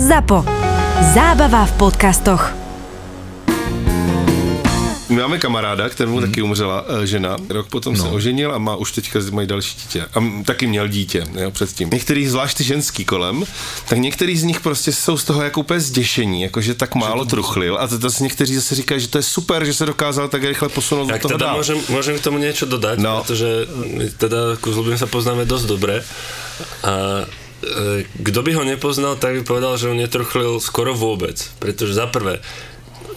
ZAPO. Zábava v podcastoch. My máme kamaráda, kterému hmm. taky umřela uh, žena. Rok potom no. se oženil a má už teďka mají další dítě. A m- taky měl dítě, jo, předtím. Některý, zvlášť ty ženský kolem, tak některý z nich prostě jsou z toho jako úplně zděšení, jako že tak málo truchlil. A to zase někteří zase říkají, že to je super, že se dokázal tak rychle posunout Tak do toho teda dál. môžem, môžem k tomu niečo dodať, No. pretože my teda ku Zlobým sa poznáme dosť dobre. A e, kto by ho nepoznal, tak by povedal, že on netruchlil skoro vôbec. Pretože za prvé,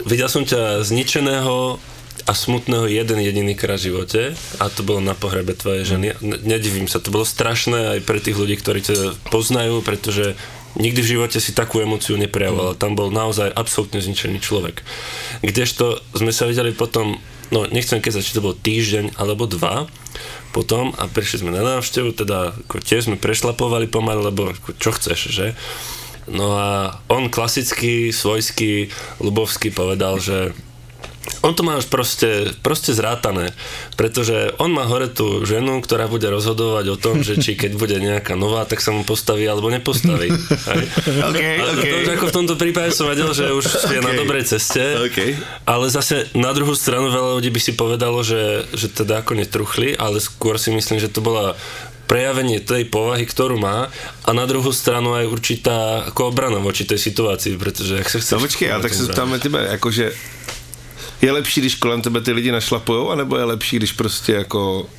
videl som ťa zničeného a smutného jeden jediný krát v živote a to bolo na pohrebe tvojej ženy. Ne- Nedivím sa, to bolo strašné aj pre tých ľudí, ktorí ťa poznajú, pretože nikdy v živote si takú emóciu neprejavoval. Tam bol naozaj absolútne zničený človek. Kdežto sme sa videli potom, no nechcem keď či to bol týždeň alebo dva, potom a prišli sme na návštevu, teda ako tiež sme prešlapovali pomaly, lebo ako, čo chceš, že? No a on klasicky, svojský, ľubovský povedal, že on to má už proste, proste zrátané, pretože on má hore tú ženu, ktorá bude rozhodovať o tom, že či keď bude nejaká nová, tak sa mu postaví alebo nepostaví. Hej? Okay, A to už ako v tomto prípade som vedel, že už je na Okay. dobrej ceste, Okay. ale zase na druhú stranu veľa ľudí by si povedalo, že, že teda ako netruchli, ale skôr si myslím, že to bola prejavenie tej povahy, ktorú má a na druhou stranu aj určitá ako obrana voči tej situácii, pretože ak sa chceš... No počkej, ale tak se ptáme tebe, jakože je lepší, když kolem tebe ty lidi našlapujou, anebo je lepší, když prostě jako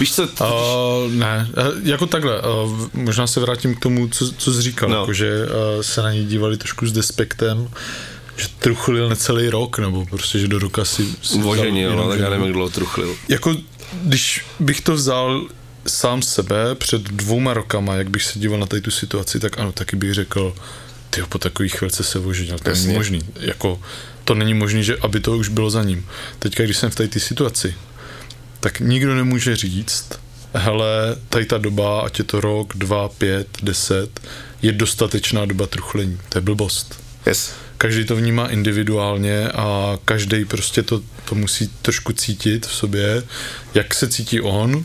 Víš co? Uh, ne, jako takhle, uh, možná se vrátím k tomu, co, co jsi říkal, No. jako, že uh, se na něj dívali trošku s despektem, že truchlil necelý rok, nebo prostě, že do roka si... si vzal Oženil, jenom no, tak já nevím, jak dlouho truchlil. Jako, když bych to vzal sám sebe před dvouma rokama, jak bych se díval na tady tu situaci, tak ano, taky bych řekl, ty po takových chvilce se oženil, to Jasně. není možný. Jako, to není možný, že aby to už bylo za ním. Teďka, když jsem v té situaci, tak nikdo nemůže říct, hele, tady ta doba, ať je to rok, dva, pět, deset, je dostatečná doba truchlení. To je blbost. Yes. Každý to vnímá individuálně a každý prostě to, to musí trošku cítit v sobě, jak se cítí on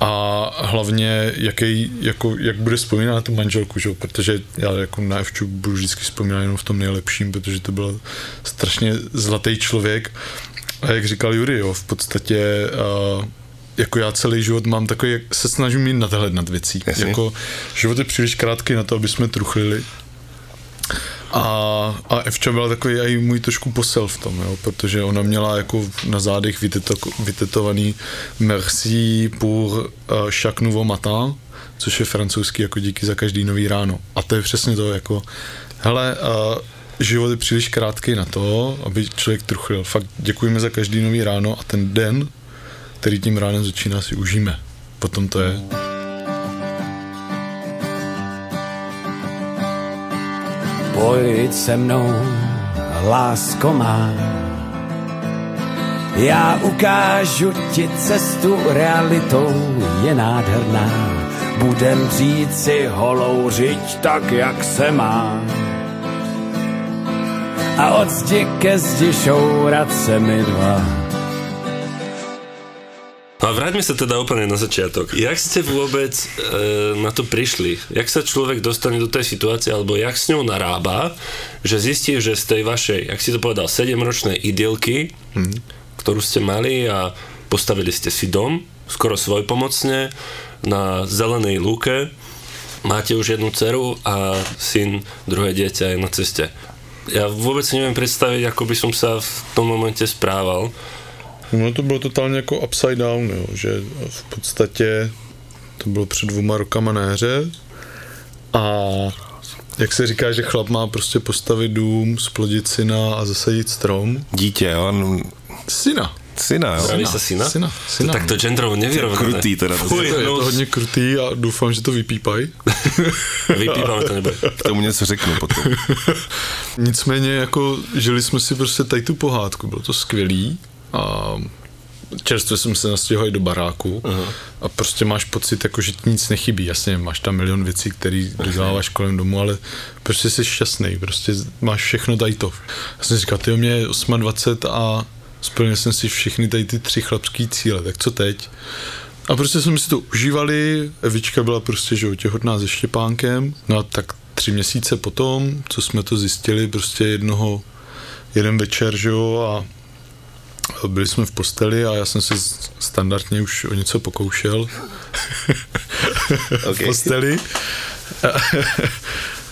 a hlavně jaký, jako, jak bude vzpomínat na tu manželku, že? protože já jako na Evču budu vždycky vzpomínat jenom v tom nejlepším, protože to byl strašně zlatý člověk a jak říkal Jury, jo, v podstatě uh, jako já celý život mám takový, jak se snažím mít nadhled nad věcí. Jasně. Jako život je příliš krátký na to, aby jsme truchlili. A, a Evča byla takový i můj trošku posel v tom, jo, protože ona měla jako na zádech vyteto, vytetovaný merci pour uh, chaque nouveau matin, což je francouzský jako díky za každý nový ráno. A to je přesně to, jako, hele, uh, život je příliš krátký na to, aby člověk truchlil. Fakt děkujeme za každý nový ráno a ten den, který tím ránem začíná, si užijeme. Potom to je. Pojď se mnou, lásko má. Já ukážu ti cestu, realitou je nádherná. Budem si holou řiď tak, jak se má. A od zdi ke zdi šourat se mi dva. A vráťme sa teda úplne na začiatok. Jak ste vôbec e, na to prišli? Jak sa človek dostane do tej situácie, alebo jak s ňou narába, že zistí, že z tej vašej, jak si to povedal, 7-ročnej idylky, hmm. ktorú ste mali a postavili ste si dom, skoro svojpomocne, na zelenej lúke, máte už jednu dceru a syn, druhé dieťa je na ceste. Ja vôbec si neviem predstaviť, ako by som sa v tom momente správal. No to bylo totálně jako upside down, jo, že v podstatě to bylo před dvouma rokama na jaře a jak se říká, že chlap má prostě postavit dům, splodit syna a zasadit strom. Dítě, jo? on- Syna. Syna, jo? Praví sa syna? Syna. syna Tak to genderovo nevyrovnané. Krutý teda. To Fuj, je, to je no, to hodně krutý a doufám, že to vypípají. vypípame to nebude. K tomu něco řeknu potom. Nicméně jako žili jsme si prostě tady tu pohádku, bylo to skvělý a čerstvě jsme se nastěhovali do baráku uh-huh. a prostě máš pocit, jako, že ti nic nechybí. Jasně, máš tam milion věcí, které doděláváš kolem domu, ale prostě jsi šťastný, prostě máš všechno tady to. Já jsem říkal, ty mě je 28 a splnil jsem si všechny tady ty tři chlapský cíle, tak co teď? A prostě jsme si to užívali, Evička byla prostě, že těhotná se Štěpánkem, no a tak tři měsíce potom, co jsme to zjistili, prostě jednoho, jeden večer, že jo, a byli jsme v posteli a já jsem se standardně už o něco pokoušel okay. v posteli,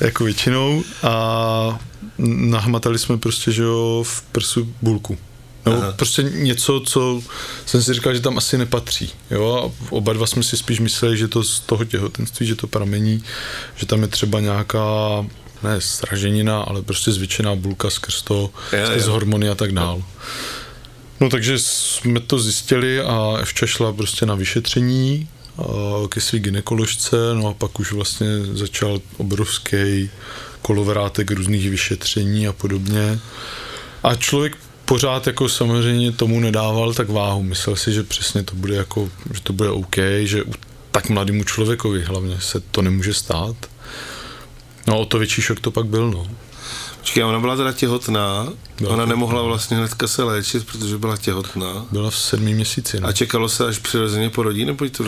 jako většinou a nahmatali jsme prostě, že jo, v prsu bulku. Nebo Aha. prostě něco, co jsem si říkal, že tam asi nepatří. Jo? A oba dva jsme si spíš mysleli, že to z toho těhotenství, že to pramení, že tam je třeba nějaká ne sraženina, ale prostě zvětšená bulka skrz to, skrz hormony a tak dál. No takže jsme to zjistili a Evča šla prostě na vyšetření ke své ginekoložce, no a pak už vlastně začal obrovský kolovrátek různých vyšetření a podobně. A člověk pořád jako samozřejmě tomu nedával tak váhu. Myslel si, že přesně to bude jako, že to bude OK, že u tak mladému člověkovi hlavně se to nemůže stát. No o to větší šok to pak byl, no. Počkej, ona byla teda těhotná, byla ona nemohla vlastně hnedka se léčit, protože byla těhotná. Byla v sedmý měsíci. Ne? A čekalo se, až přirozeně porodí, nebo to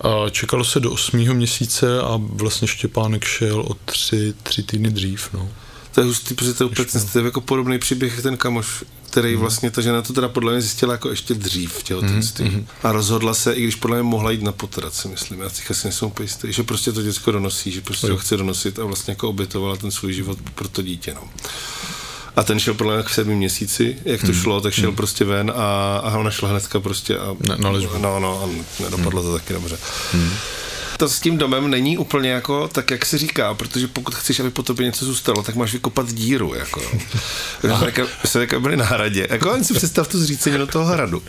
a Čekalo se do osmého měsíce a vlastně Štěpánek šel o tři, tři týdny dřív, no. To je hustý, protože to je úplně to je jako podobný příběh, ten kamoš, který mm. vlastně ta žena to teda podle mě zjistila jako ještě dřív v těhotenství. Mm. A rozhodla se, i když podle mě mohla jít na potrat, si myslím. Já si asi nejsem úplně jistý, že prostě to děcko donosí, že prostě ho chce donosit a vlastně jako obětovala ten svůj život pro to dítě. No. A ten šel podle mě v sedmi měsíci, jak to mm. šlo, tak šel mm. prostě ven a, a ona šla hnedka prostě a, ne, no, no, no, a nedopadlo mm. to taky dobře. Mm to s tím domem není úplně jako tak, jak se říká, protože pokud chceš, aby po tobě něco zůstalo, tak máš vykopat díru. Jako. se jako byli na hradě. Jako jen si představ tu zřícení do toho hradu. Uh,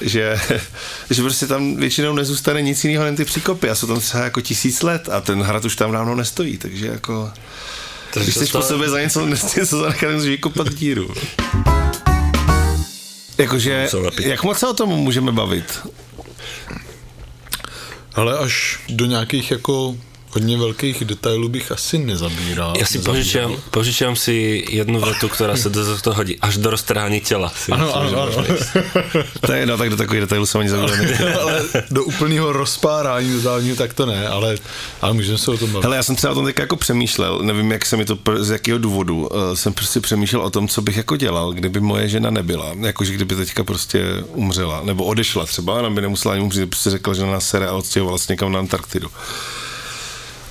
že, že prostě tam většinou nezůstane nic jiného než ty příkopy a jsou tam třeba jako tisíc let a ten hrad už tam dávno nestojí, takže jako... Takže když jsi to... po sobě za něco, něco zanechat, musíš vykopat díru. Jakože, jak moc se o tom můžeme bavit? Ale až do nějakých jako hodně velkých detailů bych asi nezabíral. Já si požičám, požičám si jednu větu, která se do toho hodí. Až do roztrhání těla. Ano, ano, ano. to je, no, tak do takových detailů jsem ani zabíral. ale do úplného rozpárání totálního tak to ne, ale, ale můžeme se o tom bavit. Hele, já jsem třeba o tom teď jako přemýšlel, nevím, jak se mi to, z jakého důvodu, uh, jsem prostě přemýšlel o tom, co bych jako dělal, kdyby moje žena nebyla. Jakože kdyby teďka prostě umřela, nebo odešla třeba, ona by nemusela ani umřít, prostě řekla, že na sere a odstěhovala se někam na Antarktidu.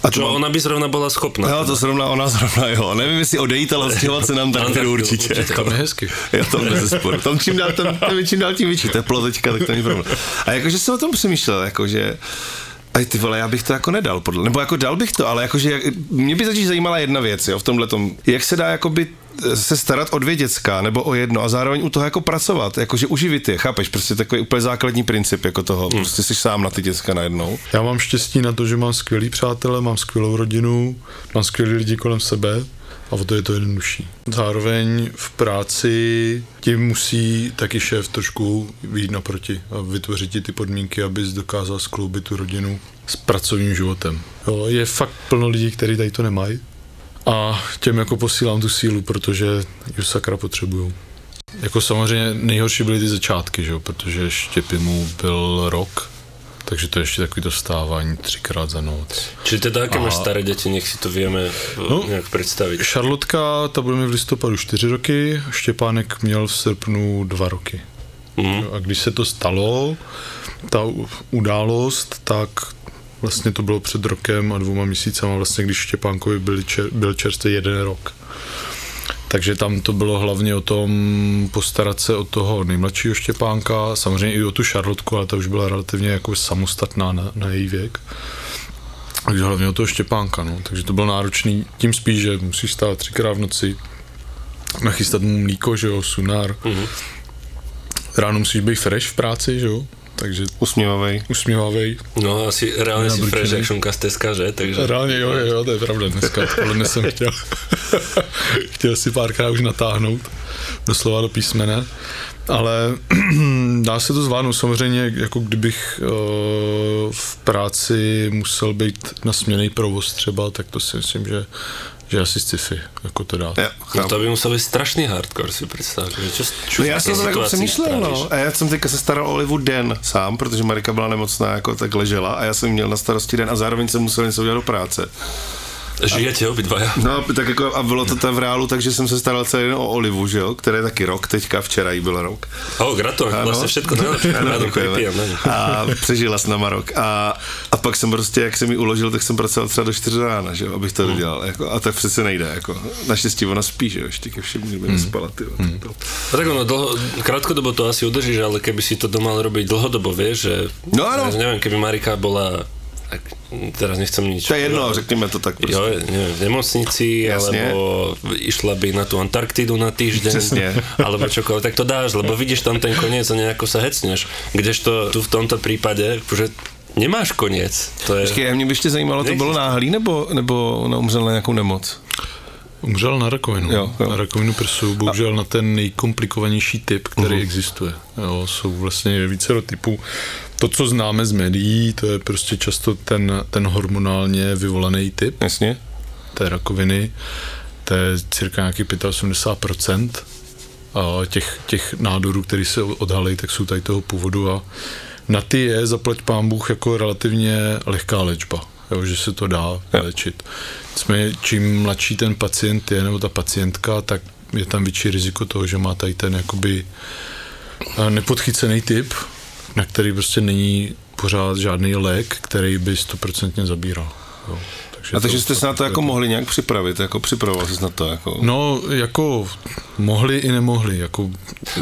A to ona by zrovna byla schopná. Jo, to zrovna ona zrovna, jo. Nevím, jestli odejít, ale stěhovat se nám tak určitě. určitě. Tam je hezky. Jo, tam bez zesporu. Tam čím dál, tam, tam čím dál tím větší teplo teďka, tak to není problém. A jakože jsem o tom přemýšlel, jakože a ty vole, já bych to jako nedal, podle, nebo jako dal bych to, ale jakože mě by začít zajímala jedna věc, jo, v tomhle tom, jak se dá jakoby se starat o dvě děcka nebo o jedno a zároveň u toho jako pracovat, jakože uživit je, chápeš, prostě takový úplně základní princip jako toho, hmm. prostě jsi sám na ty děcka najednou. Já mám štěstí na to, že mám skvělý přátelé, mám skvělou rodinu, mám skvělý lidi kolem sebe a o to je to jednodušší. Zároveň v práci ti musí taky šéf trošku výjít naproti a vytvořit ti ty podmínky, abys dokázal skloubit tu rodinu s pracovním životem. Jo, je fakt plno lidí, kteří tady to nemají a těm jako posílám tu sílu, protože ji sakra potřebuju. Jako samozřejmě nejhorší byly ty začátky, že jo, protože Štěpy mu byl rok, takže to je ještě takový to vstávání třikrát za noc. Čili teda, jaké máš staré děti, nech si to víme no, nějak představit. Šarlotka, ta bude mi v listopadu čtyři roky, Štěpánek měl v srpnu dva roky. Mm. A když se to stalo, ta událost, tak Vlastně to bylo před rokem a dvouma měsícema, vlastně, když Štěpánkovi byl, čer, byl čerstvý jeden rok. Takže tam to bylo hlavně o tom postarat se o toho nejmladšího Štěpánka, samozřejmě i o tu Šarlotku, ale ta už byla relativně jako samostatná na, na její věk. Takže hlavně o toho Štěpánka, no. Takže to bylo náročný, tím spíš, že musíš stát třikrát v noci, nachystat mu mlíko, že jo, sunár. Mm-hmm. Ráno musíš být fresh v práci, že jo, takže usměvavý. Usměvavý. No asi reálně si fresh jak šunka z Teska, že? Takže... Reálně jo, jo, to je pravda. Dneska odpoledne jsem chtěl, chtěl si párkrát už natáhnout doslova do písmene. Ale dá se to zvládnout samozřejmě, jako kdybych uh, v práci musel být na směný provoz třeba, tak to si myslím, že že asi sci-fi, jako to dát. Ja, no to by musel být strašný hardcore si představit. Že čo, no já jsem to tak přemýšlel, no. A já jsem teďka se staral o Olivu den sám, protože Marika byla nemocná, jako tak ležela a já jsem měl na starosti den a zároveň jsem musel něco udělat do práce. Žijete obidvaja. No, tak jako, a bylo to tam v reálu, takže jsem se staral celý o Olivu, že jo, které je taky rok, teďka včera jí byl rok. O, gratulujem, vlastně všetko nejlepší. Ano, ne? A přežila s náma rok. A, a pak jsem prostě, jak jsem mi uložil, tak jsem pracoval třeba do 4 rána, že jo, abych to dodělal. Jako, a tak přece nejde. Jako. Naštěstí ona spí, že jo, ještě ke všem kdyby nespala. Ty, hmm. No tak ono, dlho, krátkodobo to asi udržíš, ale keby si to mal robiť dlhodobo, vieš, že... No áno. Ja neviem, keby Marika bola... Tak, teraz nechcem nič... To je jedno, řekněme to tak prostě. Jo, neviem, v nemocnici, Jasne. alebo išla by na tú Antarktidu na týždeň, Přesne. alebo čokoľvek, tak to dáš, lebo vidíš tam ten koniec a nejako sa hecneš. Kdežto tu v tomto prípade, že nemáš koniec. To je... Počkej, a mě by ještě zajímalo, to bylo náhlý, nebo, nebo ona umřela na nějakou nemoc? Umřel na rakovinu. Jo, jo. Na rakovinu prsu, bohužel na ten nejkomplikovanější typ, který uh-huh. existuje. Jo, jsou vlastně více typů. To, co známe z médií, to je prostě často ten, ten hormonálně vyvolaný typ Jasně. té rakoviny. To je cirka nějaký 85% a těch, těch nádorů, které se odhalí, tak jsou tady toho původu a na ty je zaplať pán Bůh jako relativně lehká léčba, jo, že se to dá léčit. Jsme, čím mladší ten pacient je, nebo ta pacientka, tak je tam větší riziko toho, že má tady ten jakoby eh, nepodchycený typ, na který prostě není pořád žádný lék, který by stoprocentně zabíral. Jo. A takže to- jste se na to jako mohli nějak připravit, jako připravoval jsi na to, jako... No, jako mohli i nemohli, jako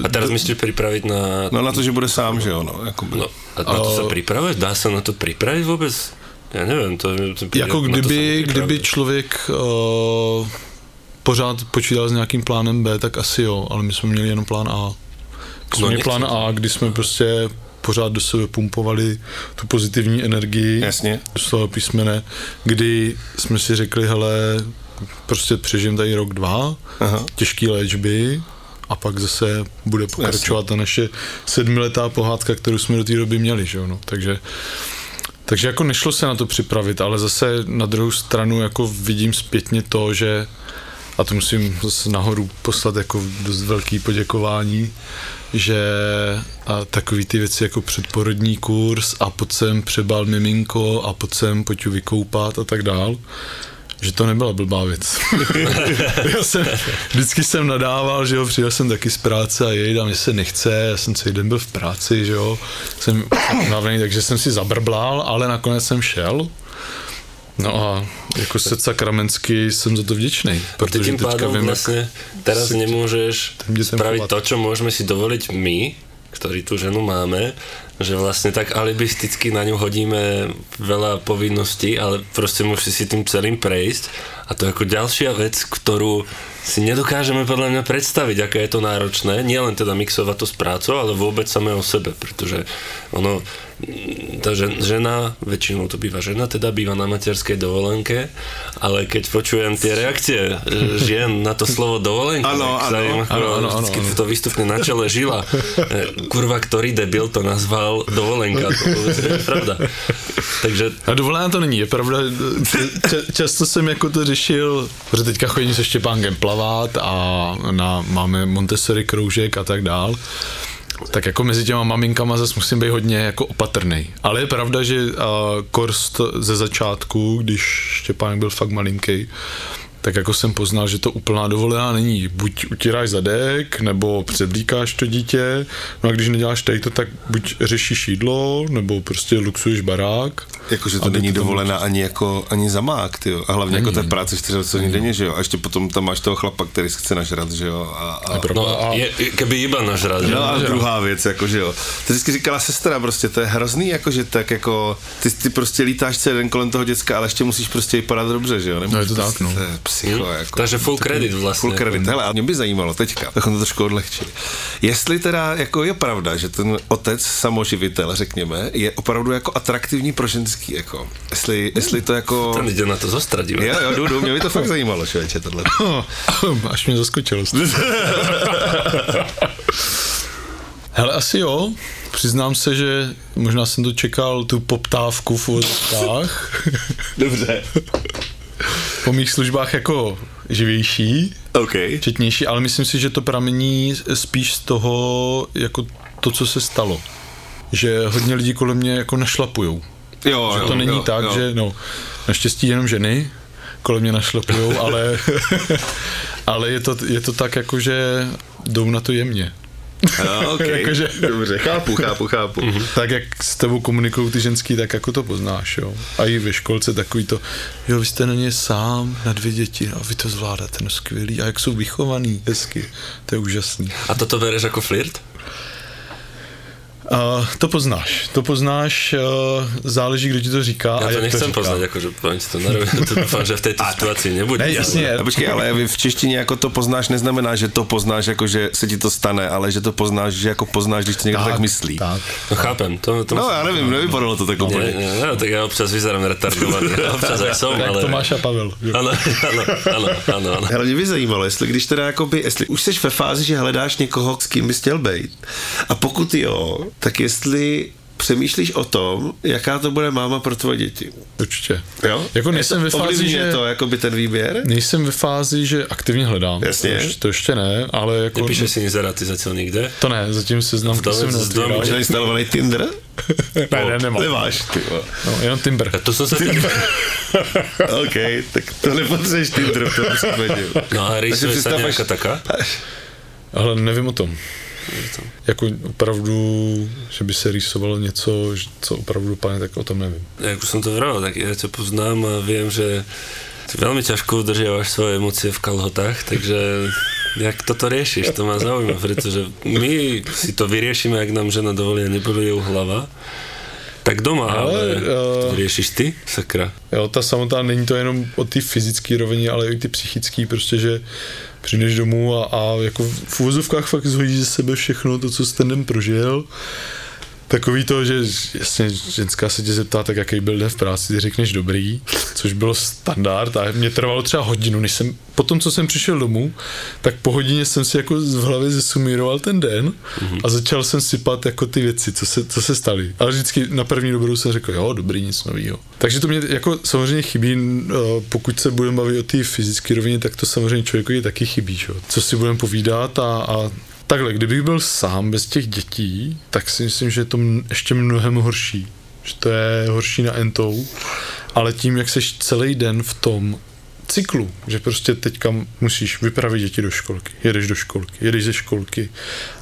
A teraz myslíš pripraviť na... No na to, že bude sám, že jo, no, jako No, a na to sa pripravať? Dá sa na to pripraviť vôbec? Ja neviem, to... to jako na to kdyby, kdyby člověk uh, pořád počítal s nějakým plánem B, tak asi jo, ale my jsme měli jenom plán A. My jsme No, měli plán A, kdy jsme prostě pořád do sebe pumpovali tu pozitivní energii Jasně. do slova písmene, kdy jsme si řekli, hele, prostě přežijem tady rok, dva, Aha. těžké léčby a pak zase bude pokračovat ta naše sedmiletá pohádka, kterou jsme do té doby měli, že jo, no. takže takže jako nešlo se na to připravit, ale zase na druhou stranu jako vidím zpětně to, že a to musím zase nahoru poslat jako dost velký poděkování, že a takový ty věci jako předporodní kurz a pojď sem přebal miminko a pojď sem pojď vykoupat a tak dál, že to nebyla blbá věc. já jsem, vždycky jsem nadával, že jo, přijel jsem taky z práce a jej, a mě se nechce, já jsem celý den byl v práci, že jo, jsem unavený, takže jsem si zabrblal, ale nakonec jsem šel. No a jako se sakramensky jsem za to vděčný, protože tým teďka vím, vlastne jak teraz ten spraviť chlap. to, čo môžeme si dovoliť my, ktorí tú ženu máme, že vlastne tak alibisticky na ňu hodíme veľa povinností, ale proste musí si tým celým prejsť a to je ako ďalšia vec, ktorú si nedokážeme podľa mňa predstaviť, aké je to náročné, nie len teda mixovať to s prácou, ale vôbec samé o sebe, pretože ono, tá žen, žena, väčšinou to býva žena, teda býva na materskej dovolenke, ale keď počujem tie reakcie e, žien na to slovo dovolenka, Áno, tak sa áno, im áno, áno, vždycky áno. to vystupne na čele žila. E, Kurva, ktorý debil to nazval dovolenka, to je pravda. Takže A dovolená to není, je pravda, často jsem jako to řešil, protože teďka chodím se Štěpánkem plavat a na, máme Montessori kroužek a tak dál. Tak jako mezi těma maminkama zase musím být hodně jako opatrný. Ale je pravda, že uh, Korst ze začátku, když Štěpánek byl fakt malinký, tak jako jsem poznal, že to úplná dovolená není. Buď utíráš zadek, nebo převlíkáš to dítě, no a když neděláš tady to, tak buď řešíš jídlo, nebo prostě luxuješ barák. Jakože to není dovolená ani jako ani za mák, ty jo. A hlavně jako té práce 4 hodiny denně, že jo. A ještě potom tam máš toho chlapa, který se chce nažrat, že jo. A, a, no, je, keby iba nažrať. No a že? druhá věc, jako že jo. To vždycky říkala sestra, prostě to je hrozný, jako že tak jako, ty, ty prostě lítáš celý den kolem toho děcka, ale ještě musíš prostě vypadat dobře, že jo. Nemůžeš No, je to tak, prostě, no. To je psycho, jako. Takže full credit vlastně. Full credit. Hele, a mě by zajímalo teďka, bychom to trošku odlehčili. Jestli teda jako je pravda, že ten otec samoživitel, řekněme, je opravdu jako atraktivní pro ženský, jako. Jestli, jestli to jako... Ten ide na to zostrať. Jo, jo, jdu, jdu, mě by to fakt zajímalo, člověče, tohle. Až mě zaskočil. Hele, asi jo. Přiznám se, že možná jsem to čekal, tu poptávku v. Dobře. Po mých službách jako živější, OK. četnější, ale myslím si, že to pramení spíš z toho, jako to, co se stalo. Že hodně lidí kolem mě jako našlapujou. Jo, Že jo, to není jo, tak, jo. že no, naštěstí jenom ženy, kolem mě našlapujou, ale, ale je, to, je to tak jako, že jdou na to jemně. No, okay. Jakože- Dobře, chápu, chápu, chápu. Tak jak s tebou komunikují ty ženský, tak jako to poznáš, jo. A i ve školce takový to, jo, vy jste na ně sám, na dvě děti, a vy to zvládáte, no skvělý. A jak jsou vychovaný, hezky, to je úžasný. A toto bereš jako flirt? Uh, to poznáš, to poznáš, uh, záleží, kdo ti to říká Já a to jak to nechcem říká. poznať, akože poviem ti to to dúfam, že v tejto situácii nebude. Ne, jasně, A počkej, ale vy v češtině jako to poznáš neznamená, že to poznáš jako, že se ti to stane, ale že to poznáš, že jako poznáš, když to někdo tak, myslí. Tak. No chápem, to, to No já nevím, nevypadalo to tak Nie, úplně. nie, no, tak ja občas vyzerám retardovaný, občas som, Tak ale... Tomáš a Pavel. Ano, ano, ano, ano, ano. Hele, mě by zajímalo, jestli když teda jakoby, jestli už jsi ve fázi, že hledáš někoho, s kým bys chtěl být. A pokud jo, tak jestli přemýšlíš o tom, jaká to bude máma pro tvoje děti. Určitě. Jo? Jako nejsem ve fázi, že... to jakoby ten výběr? Nejsem ve fázi, že aktivně hledám. Jasně. To, ještě, to ještě ne, ale jako... Nepíše si inzeráty zatiaľ nikde? To ne, zatím se znám, Vdovec jsem z domu, Máš nainstalovaný Tinder? Ne, ne, nemám. Nemáš, ty vole. No, jenom Timber. A to som sa... OK, tak to nepotřebuješ Tinder v tom případě. No a představ, nejaká až- taká? Ale nevím o tom. Jako opravdu, že by se rýsovalo něco, co opravdu pane, tak o tom nevím. Jak už som to vravel, tak ja ťa poznám a viem, že ty veľmi ťažko udržiavaš svoje emócie v kalhotách, takže jak toto riešiš, to ma zaujíma, pretože my si to vyriešime, ak nám žena dovolí a nebude ju hlava. Tak doma, ale, Ale, ale eh, to riešiš ty, sakra. Jo, ta samotná není to jenom o té fyzické rovině, ale i ty psychické, prostě, že přijdeš domů a, a jako v úvozovkách fakt zhodíš ze sebe všechno to, co jsi ten den prožil. Takový to, že jasně ženská se tě zeptá, tak jaký byl den v práci, ty řekneš dobrý, což bylo standard a mě trvalo třeba hodinu, než jsem, po tom, co jsem přišel domů, tak po hodině jsem si jako v hlavě zesumíroval ten den a začal jsem sypat jako ty věci, co se, co se staly. Ale vždycky na první dobrou jsem řekl, jo, dobrý, nic novýho. Takže to mě jako samozřejmě chybí, eh, pokud se budeme bavit o té fyzické rovině, tak to samozřejmě člověku taky chybí, jo. co si budeme povídat a, a Takhle, kdybych byl sám bez těch dětí, tak si myslím, že je to ještě mnohem horší. Že to je horší na entou, ale tím, jak seš celý den v tom cyklu, že prostě teďka musíš vypravit děti do školky, jedeš do školky, jedeš ze školky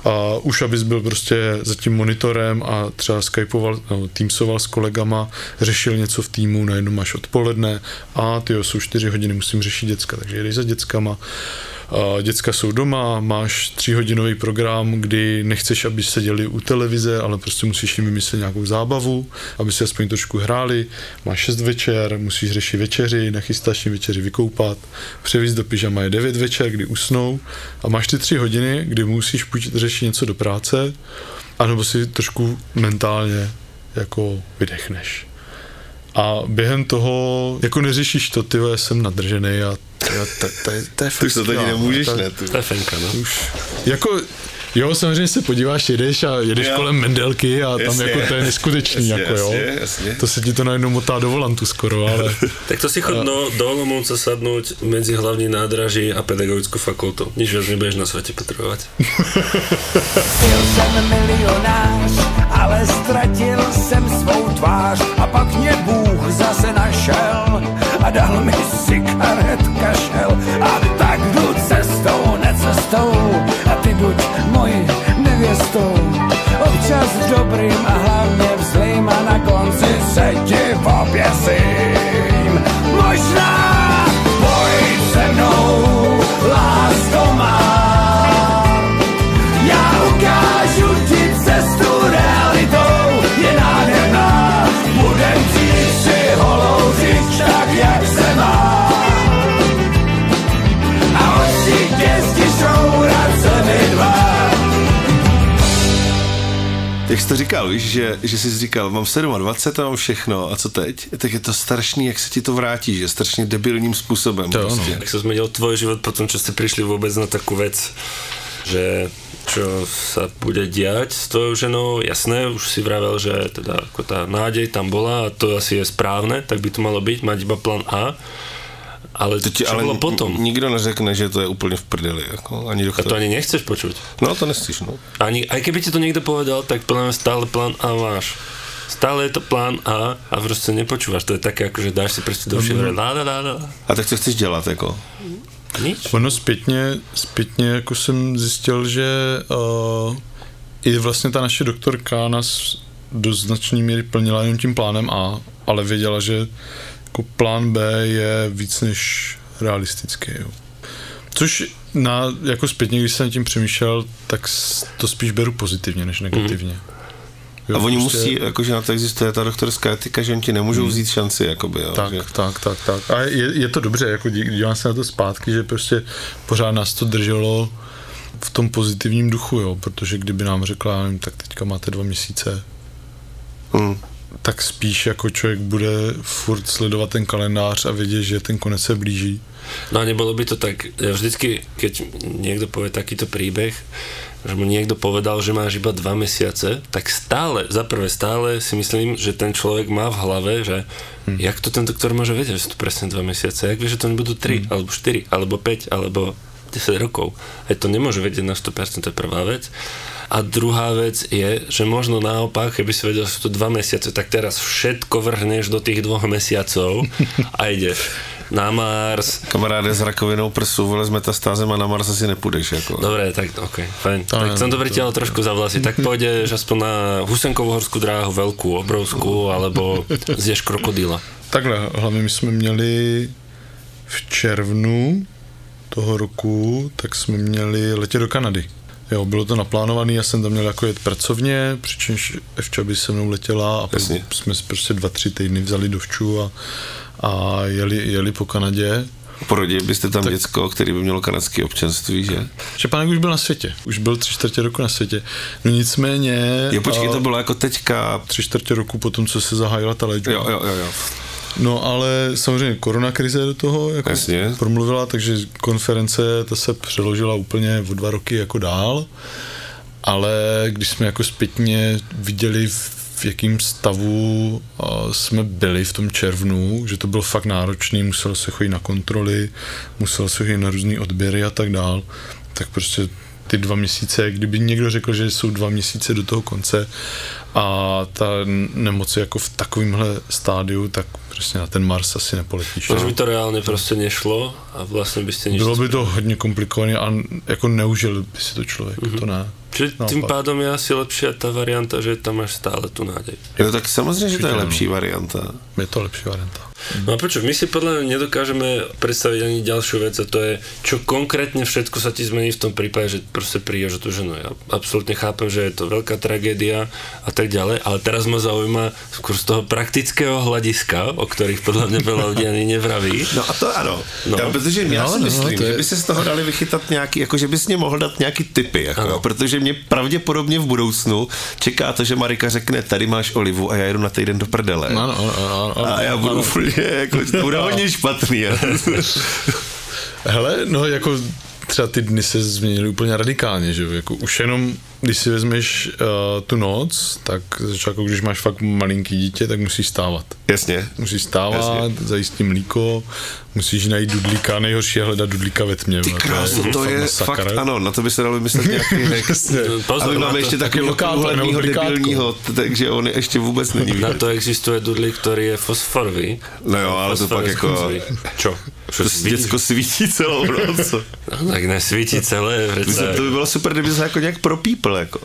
a už abys byl prostě za tím monitorem a třeba skypoval, no, teamsoval s kolegama, řešil něco v týmu, najednou máš odpoledne a ty jsou čtyři hodiny, musím řešit děcka, takže jedeš za dětskama, děcka jsou doma, máš tříhodinový program, kdy nechceš, aby seděli u televize, ale prostě musíš jim vymyslet nějakou zábavu, aby si aspoň trošku hráli. Máš šest večer, musíš řešit večeři, nachystáš jim večeři vykoupat, převíz do pyžama je devět večer, kdy usnou a máš ty tři hodiny, kdy musíš buď řešit něco do práce, anebo si trošku mentálně jako vydechneš. A během toho, jako neřešíš to, ty vole, jsem nadržený a to, to, je, to je Ty už to taky skvělá, nemůžeš, to- ne? Ty. To je fenka, no. už, jako, jo, samozřejmě se podíváš, jedeš a jedeš Jo. kolem Mendelky a tam Jasně. jako to je neskutečný, Jasně, jako jo. jasně, jasně. To se ti to najednou motá do volantu skoro, ale Tak to si chod do, do Olomouca sadnúť medzi hlavní nádraží a pedagogickú fakultu. Nič viac nebudeš na svete potrebovať. Byl jsem milionář, ale ztratil jsem svou tvář a pak mě Bůh zase našel a dal mi cigaret kašel a tak jdu cestou, necestou a ty buď mojí nevěstou. Občas dobrým a hlavně Jak jsi to říkal, víš, že, že jsi říkal, mám 27 a mám všechno, a co teď? Tak je to strašný, jak se ti to vrátí, že strašně debilním způsobem. To prostě. Jak sa zmenil tvoj život po tom, čo ste prišli vôbec na takú vec, že čo sa bude diať s tvojou ženou, jasné, už si vravel, že teda ako tá nádej tam bola a to asi je správne, tak by to malo byť, mať iba plán A, ale To ti ale bolo potom? nikdo neřekne, že to je úplně v prdeli, jako, ani A doktor. to ani nechceš počuť. No to nechceš, no. Ani, aj keby ti to niekto povedal, tak mňa stále plán A máš. Stále je to plán A a prostě nepočúvaš. To je také, jako, že dáš si prostě do všeho. A tak co chceš dělat, jako? Nič. Ono zpětně, zpětně jako jsem zjistil, že uh, i vlastně ta naše doktorka nás do značné míry plnila jenom tím plánem A, ale věděla, že jako plán B je víc než realistický. Jo. Což na, jako zpětně, když jsem tím přemýšlel, tak to spíš beru pozitivně než negativně. Jo, A oni prostě- musí, jakože na to existuje ta doktorská etika, že oni ti nemůžou vzít šanci, jakoby, jo. Tak, že, tak, tak, tak. A je, je to dobře, jako dí- dívám se na to zpátky, že prostě pořád nás to drželo v tom pozitivním duchu, jo, protože kdyby nám řekla, nevím, tak teďka máte dva měsíce, hm. Tak spíš jako člověk bude furt sledovat ten kalendář a vědět, že ten konec se blíží. No a nebolo by to tak, ja vždycky, keď niekto povie takýto príbeh, že mu niekto povedal, že máš iba dva mesiace, tak stále, za prvé stále si myslím, že ten človek má v hlave, že hm. jak to ten doktor môže vedieť, že sú to presne dva mesiace, jak vie, že to nebudú 3, hm. alebo 4, alebo 5, alebo 10 rokov. Aj to nemôže vedieť na 100%, to je prvá vec. A druhá vec je, že možno naopak, keby si vedel, že sú to dva mesiace, tak teraz všetko vrhneš do tých dvoch mesiacov a ideš na Mars, Kamaráde s rakovinou prsu, vole s metastázem a na Mars asi nepůjdeš, jako. Dobre, tak ok, fajn. To tak je- som to to- pritiahol trošku za vlasy. Tak pôjdeš aspoň na Husenkovú horskú dráhu, veľkú, obrovskú, alebo zješ krokodýla. Takhle, hlavně my jsme měli v červnu toho roku, tak jsme měli letět do Kanady. Jo, bylo to naplánované, já jsem tam měl jako jet pracovně, přičemž Evča by se mnou letěla a pak Jasně. jsme si prostě dva, tři týdny vzali do vču a, a jeli, jeli po Kanadě. Porodili byste tam tak. děcko, který by mělo kanadské občanství, že? Štěpánek už byl na světě, už byl tři čtvrtě roku na světě. No nicméně... Jo, počkej, to bylo jako teďka... tři čtvrtě roku po tom, co se zahájila ta léčba. Jo, jo, jo, jo. No ale samozřejmě korona krize do toho jako Jasně. promluvila, takže konference ta se přeložila úplně o dva roky jako dál, ale když jsme jako zpětně viděli v jakým stavu jsme byli v tom červnu, že to bylo fakt náročný, muselo se chodit na kontroly, muselo se chodit na různé odběry a tak dál, tak prostě ty dva měsíce, kdyby někdo řekl, že jsou dva měsíce do toho konce a ta nemoc je jako v takovémhle stádiu, tak prostě na ten Mars asi nepoletíš. Už by to reálne proste nešlo a vlastne by ste nič... Bylo by to hodně komplikované a jako neužil by si to člověk, mm-hmm. to ne. Čiže Naopak. tým pádom je asi lepšia tá varianta, že tam máš stále tú nádej. Jo, tak samozřejmě, že to je lepší varianta. Je to lepší varianta. No a prečo? My si podľa mňa nedokážeme predstaviť ani ďalšiu vec a to je, čo konkrétne všetko sa ti zmení v tom prípade, že proste prídeš o tú ženu. Ja absolútne chápem, že je to veľká tragédia a tak ďalej, ale teraz ma zaujíma skôr z toho praktického hľadiska, o ktorých podľa mňa veľa ľudí ani nevraví. No a to ano. No. No. Já, protože já No, si no, myslím, to je- že by se z toho dali vychytat nějaký, jako že bys mě mohl dát nějaký typy, jako, Ano. protože mě pravděpodobně v budoucnu čeká to, že Marika řekne, tady máš olivu a já jedu na týden do prdele. Ano, ano, ano, ano, a já budu ano. úplně, jako, to bude hodně špatný. Hele, no jako třeba ty dny se změnily úplně radikálně, že jo, jako už jenom, když si vezmeš uh, tu noc, tak jako když máš fakt malinký dítě, tak musíš stávat. Jasně. Musíš stávat, Jasně. zajistit mlíko, musíš najít dudlíka, nejhorší je hledat dudlíka ve tmě. Ty vole, krásu, to je masakr. fakt, ano, na to by se dalo vymyslet nějaký hack. Pozor, A my na máme to- ještě nebo klikátko. debilního, takže on ještě vůbec není. Na to existuje dudlík, ktorý je fosforový. No jo, ale to pak jako... Čo? Vidíš? děcko svítí celou noc. No, tak nesvítí celé. Myslím, Přece. to by bylo super, kdyby se jako nějak propípl, jako.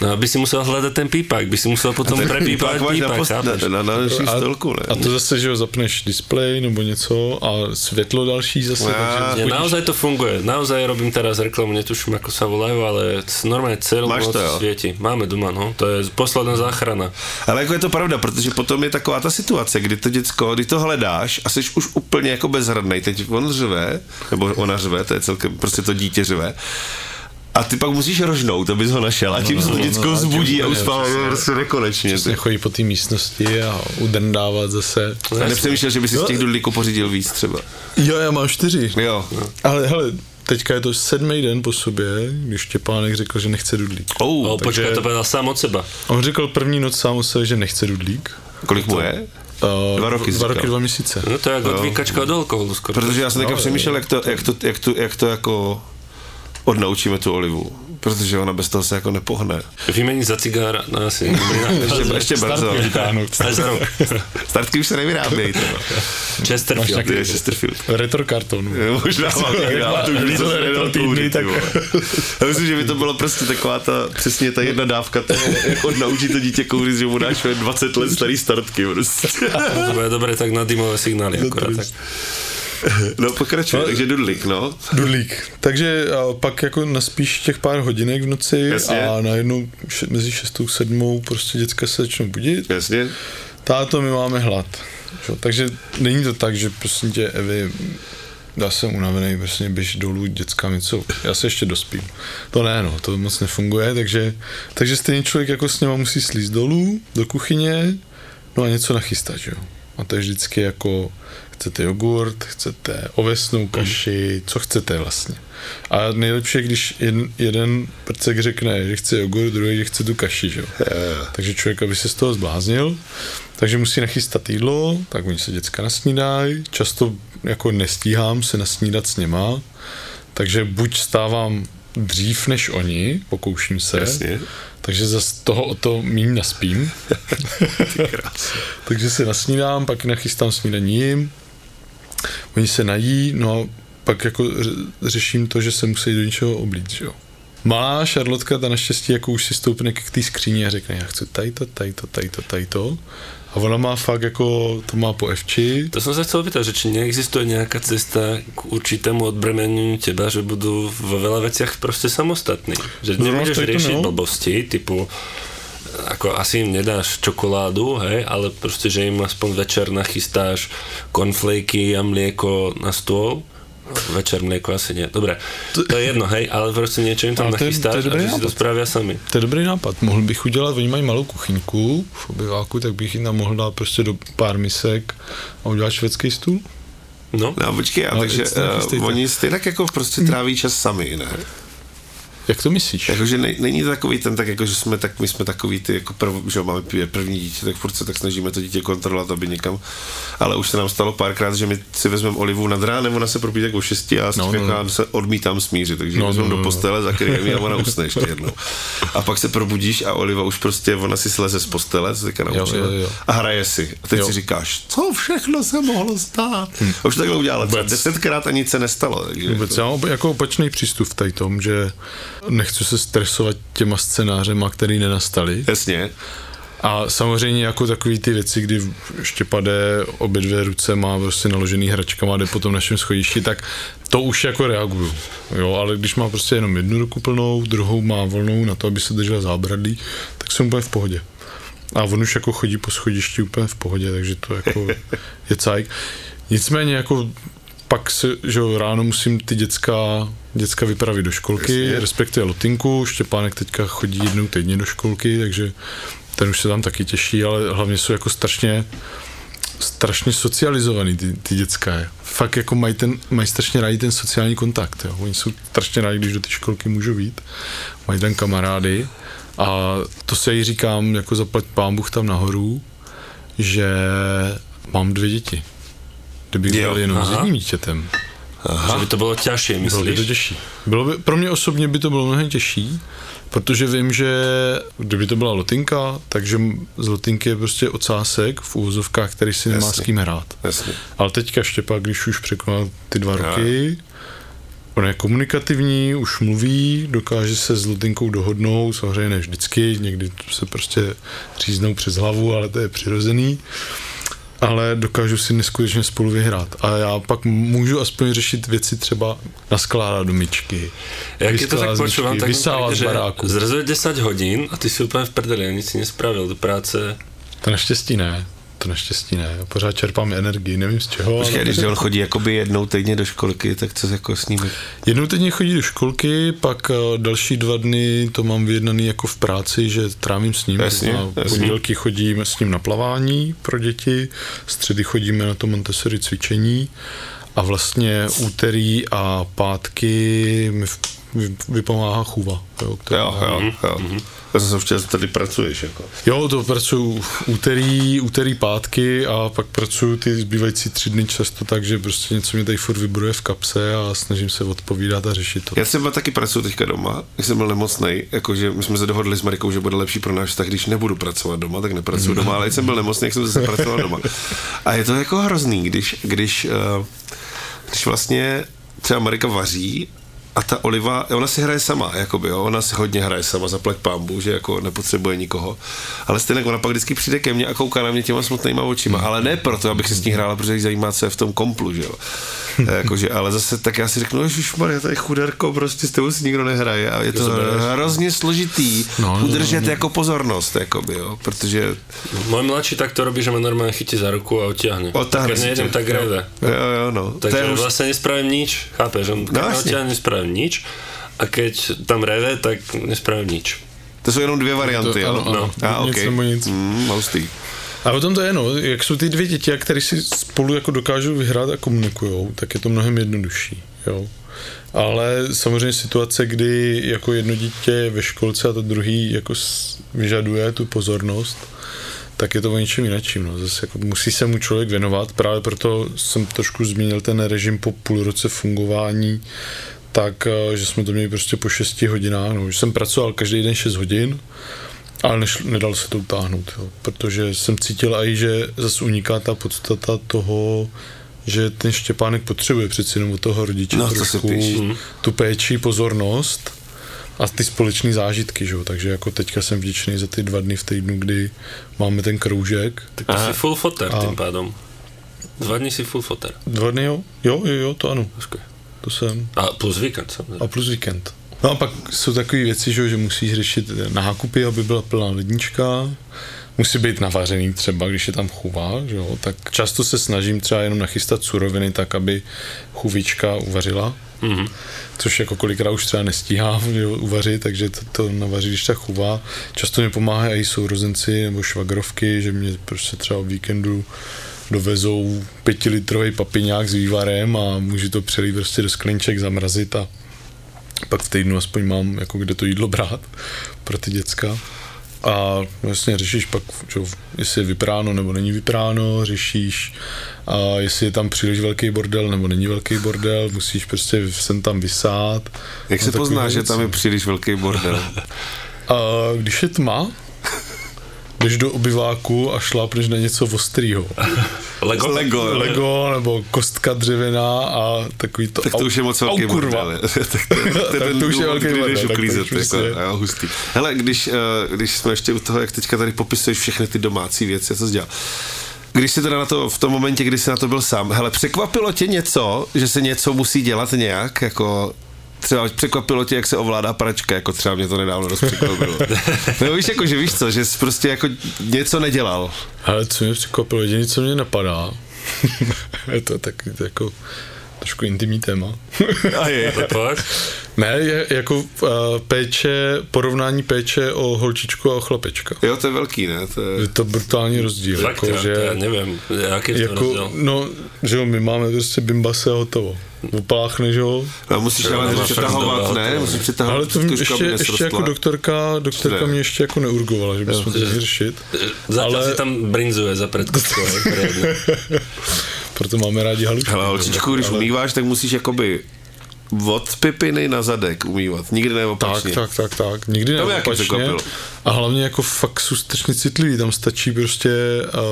No, aby si musel hľadať ten pípak, by si musel potom na, pípak, post, na, chápeš? na, na naší A- stolku, ne? A to zase, že jo, zapneš displej nebo něco a světlo další zase. Á, takže Nie, naozaj to funguje. Naozaj robím teraz reklamu, netuším, ako sa volajú, ale c- normálne celú Máš noc to, jo? svieti. Máme doma, no. To je posledná záchrana. Ale jako je to pravda, protože potom je taková ta situace, kdy to děcko, kdy to hledáš a jsi už úplně jako bezradnej. Teď on řve, nebo ona řve, to je celkem, prostě to dítě řve. A ty pak musíš rožnout, abys ho našel. A tím no, děcko no, a tím vzbudí a spává přesně. prostě nekonečně. Přesně chodí po té místnosti a udrndávat zase. A nepřemýšlel, že by si z těch dudlíků pořídil víc třeba. Jo, já mám čtyři. Jo. Ale hele, teďka je to sedmý den po sobě, když Štěpánek řekl, že nechce dudlík. Oh, O, takže- počkaj, to povedal sám od seba. On řekl první noc sám o sobě, že nechce dudlík. kolik mu je? Uh, Dva roky Dva roky, dva měsíce. No to je ako odvíkačka od alkoholu skoro. Protože já jsem teďka No, přemýšlel, jak to, jak, to, jak, to, jak to jako odnaučíme tu olivu. Protože ona bez toho se jako nepohne. Vymení za cigára, no asi. Ještě, ještě brzo. Až za rok. Startky už se nevyrábějí. Chesterfield. Je Chesterfield. Retro karton. Možná mám někde, ale to už víc Retro se nedal týdny, kouřit, tak-. Já myslím, že by to bylo prostě taková ta, přesně ta jedna dávka, to je, jak odnaučí to dítě kouřit, že mu dáš 20 let starý startky. Prostě. To bude dobré tak na dymové signály akorát. Tak. No pokračuje, takže dudlik, no. Dudlík. Takže a pak jako naspíš těch pár hodinek v noci Jasně. a najednou mezi šestou sedmou prostě děcka se začnou budit. Jasně. Táto, my máme hlad. Jo, takže není to tak, že prostě tě Evi, já jsem unavený, prostě běž dolů, děcka něco, já se ještě dospím. To ne, no, to moc nefunguje, takže, takže stejně člověk jako s něma musí slízt dolů, do kuchyně, no a něco nachystat, jo. A to je vždycky jako, chcete jogurt, chcete ovesnou kaši, co chcete vlastně. A nejlepší je, když jeden, jeden prcek řekne, že chce jogurt, druhý, že chce tu kaši, že jo. Takže člověk, aby se z toho zbláznil, takže musí nachystat jídlo, tak oni se děcka nasnídají, často jako nestíhám se nasnídat s něma, takže buď stávám dřív než oni, pokouším se, Jasně. takže za toho o to míň naspím. takže se nasnídám, pak nachystám snídaní jim, oni se nají, no a pak jako ře- řeším to, že se musí do něčeho oblít, že jo. Malá Šarlotka, ta naštěstí jako už si stoupne k té skříni a řekne, já chci tady to, tady to, tady to, tady to. A ona má fakt jako, to má po evči. To som sa chcel opýtať, že či neexistuje nejaká cesta k určitému odbremeneniu teba, že budú vo veľa veciach proste samostatní. Že No, je to, riešiť no. blbosti, typu ako asi im nedáš čokoládu, hej, ale proste, že im aspoň večer nachystáš konflejky a mlieko na stôl. Večer mlieko asi nie. Dobre, to, to je jedno, hej, ale proste niečo im tam Ale to je- to je nachystáš a že si to spravia sami. To je dobrý nápad. Mohl bych udělat, oni mají malou kuchyňku v obyváku, tak bych jim tam mohl dát prostě do pár misek a udělat švédský stůl. No, No počkej, a Ale takže uh, oni stejně jako prostě tráví čas sami, ne? Jak to myslíš? Jakože ne, není to takový ten, tak jako, že jsme tak, my jsme takový ty, jako prv, že jo, máme první dítě, tak furt se tak snažíme to dítě kontrolovat, aby někam, ale už se nám stalo párkrát, že my si vezmeme Olivu nad ránem, ona se propí tak o šesti a No, no, no, se odmítám smířit, takže No, vezmeme no, no, do no. postele, za kterým a ona usne ještě jednou. A pak se probudíš a Oliva už prostě, ona si sleze z postele, teďka naučila, jo, jo. a hraje si. A teď Jo. si říkáš, co všechno se mohlo stát. A už to takhle udělala desetkrát a nic se nestalo. Takže Vůbec, já mám jako opačný přístup v tady tom, že nechci se stresovat těma scénářema, který nenastaly. Jasně. A samozřejmě jako takový ty věci, kdy Štěpade obě dvě ruce má prostě naložený hračkama, jde po tom našem schodišti, tak to už jako reaguju. Jo, ale když má prostě jenom jednu ruku plnou, druhou má volnou na to, aby se držela zábradlí, tak jsem úplně v pohodě. A on už jako chodí po schodišti úplně v pohodě, takže to jako je cajk. Nicméně jako pak se, že ráno musím ty děcka, děcka vypravit do školky, Jasně. respektive Lotinku, Štěpánek teďka chodí jednou týdně do školky, takže ten už se tam taky těší, ale hlavně jsou jako strašně strašně socializovaný ty, ty děcka. Je. Fakt jako mají, ten, mají strašně rádi ten sociální kontakt. Jo. Oni jsou strašně rádi, když do ty školky můžou jít. Mají tam kamarády. A to se jí říkám, jako zaplať pán Bůh tam nahoru, že mám dvě děti. Kdybych Jo, byl jenom s aha. jedním dítětem, že by to bylo ťažšie, bylo by to myslíš? těžší. Bylo by, pro mě osobně by to bylo mnohem těžší, protože vím, že kdyby to byla lotinka, takže z lotinky je prostě ocásek v úvozovkách, který si nemá Jasně. s kým hrát. Jasně. Ale teďka Štěpa, když už překonal ty dva roky, on je komunikativní, už mluví, dokáže se s Lotinkou dohodnout, samozřejmě ne vždycky, někdy se prostě říznou přes hlavu, ale to je přirozený ale dokážu si neskutečně spolu vyhrát. A já pak můžu aspoň řešit věci třeba naskládat do myčky, Ja keď to tak myčky, tak vysávat z baráku. zrazu je 10 hodín a ty si úplne v prdeli nic si nespravil do práce. To naštěstí ne. To naštěstí ne. Já pořád čerpám energii, nevím z čeho. Počkej, ale- když on chodí jakoby jednou týdně do školky, tak co jako s ním? Jednou týdně chodí do školky, pak eh, další dva dny to mám vyjednaný jako v práci, že trávím s ním. Jasně, jasně. Pondělky chodíme s ním na plavání pro děti, středy chodíme na to Montessori cvičení a vlastně úterý a pátky vy- vypomáhá chůva. Jo, která, Jo, jo, jo. Já jsem se včera, tady pracuješ, jako. jo, to pracuju úterý, úterý, pátky a pak pracuju ty zbývající tři dny často tak, že prostě něco mě tady furt vybruje v kapse a snažím se odpovídat a řešit to. Já třeba taky pracuji teďka doma, když jsem byl nemocný, jakože my jsme se dohodli s Marikou, že bude lepší pro náš tak když nebudu pracovat doma, tak nepracuji doma, ale když jsem byl nemocný, jak jsem zase pracoval doma. A je to jako hrozný, když, když, eh, když vlastně třeba Marika vaří a ta Oliva, ona si hraje sama, jakoby, jo, ona si hodně hraje sama, zaplať pámbu, že jako nepotřebuje nikoho. Ale stejně ona pak vždycky přijde ke mně a kouká na mě těma smutnýma očima, ale ne proto, abych se s ní hrála, protože jí zajímá, co je v tom komplu, že jo. Jakože, ale zase tak já si řeknu, že Maria, tady chuderko, prostě s tebou si nikdo nehraje a je to hrozně složitý No, no, udržet no. jako pozornost, jakoby, jo, protože Môj mladší tak to robí, že ma normálne chytí za ruku a Keď si nejdem, ťa. tak reve. jo, jo, no. Takže to je už, vlastne nespravím nič, chápeš? On, No, odtiahne, nespravím nič. A keď tam reve, tak nespravím nič. to jsou jenom dvě varianty, To- jo. ano, ano. A, Nic okay. nebo nic. Mm, hustý. A o tom to je, no, jak jsou ty dvě děti, které si spolu jako dokážou vyhrát a komunikujou, tak je to mnohem jednodušší, jo. Ale samozřejmě situace, kdy jako jedno dítě je ve školce a to druhý jako vyžaduje tu pozornost, tak je to o něčem jinakším. No. Zase jako musí se mu člověk věnovat, právě proto jsem trošku zmínil ten režim po půl roce fungování, tak, eh, že jsme to měli prostě po 6 hodinách, no, že jsem pracoval každý den 6 hodin, ale nešl, nedal se to utáhnout, jo, protože jsem cítil i, že zase uniká ta podstata toho, že ten Štěpánek potřebuje přeci jenom od toho rodiče No, trošku píš. tu péči, pozornost a ty společné zážitky, že jo? takže jako teďka jsem vděčný za ty dva dny v týdnu, kdy máme ten kroužek. Tak to si full foter A- tým pádom. Dva dní si full foter. Dva dny, jo? Jo, jo, jo, to ano, Počkej. To jsem. A plus víkend samozřejmě. A plus víkend. No a pak jsou takové věci, že, musíš řešit nákupy, aby byla plná lednička, musí být navařený třeba, když je tam chůva, že jo, tak často se snažím třeba jenom nachystat suroviny tak, aby chůvička uvařila, mm-hmm. což jako kolikrát už třeba jo, uvařit, takže to, to navaří, když ta chůva. Často mi pomáhají i sourozenci nebo švagrovky, že mě prostě třeba o víkendu dovezou pětilitrový papiňák s vývarem a můžu to přelít prostě do sklinček, zamrazit a pak v týdnu aspoň mám jako kde to jídlo brát pro ty děcka. A vlastně řešíš pak, čo, jestli je vypráno nebo není vypráno, řešíš, a jestli je tam příliš velký bordel nebo není velký bordel, musíš prostě sem tam vysát. Jak No, se takový pozná, že tam je příliš velký bordel? A když je tma, jdeš do obyváku a šlápneš na něco ostrýho. Lego? Lego. Lego nebo kostka dřevěná a takový to... Tak to už je moc velký au, kurva. tak to, to, Tak to už je velký kdy bordel, jdeš tak to uklízet. už Jako, jo, hustý. Hele, když, eh, když jsme ještě u toho, jak teďka tady popisuješ všechny ty domácí věci, co jsi dělal. Když jsi teda na to, v tom momentě, kdy jsi na to byl sám, hele, překvapilo tě něco, že se něco musí dělat nějak, jako třeba překvapilo tě, jak se ovládá pračka, jako třeba mě to nedávno dost překvapilo. no víš, jako, že víš co, že jsi prostě jako něco nedělal. Ale co mě překvapilo, jediné, co mě napadá, je to taky jako trošku intimní téma. A je. Pojď. ne, je jako uh, péče, porovnání péče o holčičku a o chlapečka. Jo, to je velký, ne? To je... Je to brutální rozdíl. Fakt, jako, že, to já nevím, jaký je to jako, rozdíl. no, že jo, my máme prostě bimbase a hotovo. Opáchne, že jo. No, musíš ale přetahovat, ne? Musíš přetahovat Ale to mě ještě, ještě jako doktorka, doktorka Ne. mě ještě jako neurgovala, že bychom to měli řešit. Zatiaľ ale- si tam brinzuje za poriadne. Proto máme rádi halušku. Hele, holčičku, když Ale- umýváš, tak musíš jakoby od pipiny na zadek umývat. Nikdy ne Tak, tak, tak, tak. Nikdy To neopačně. A hlavně jako fakt jsou strašně citlivý, tam stačí prostě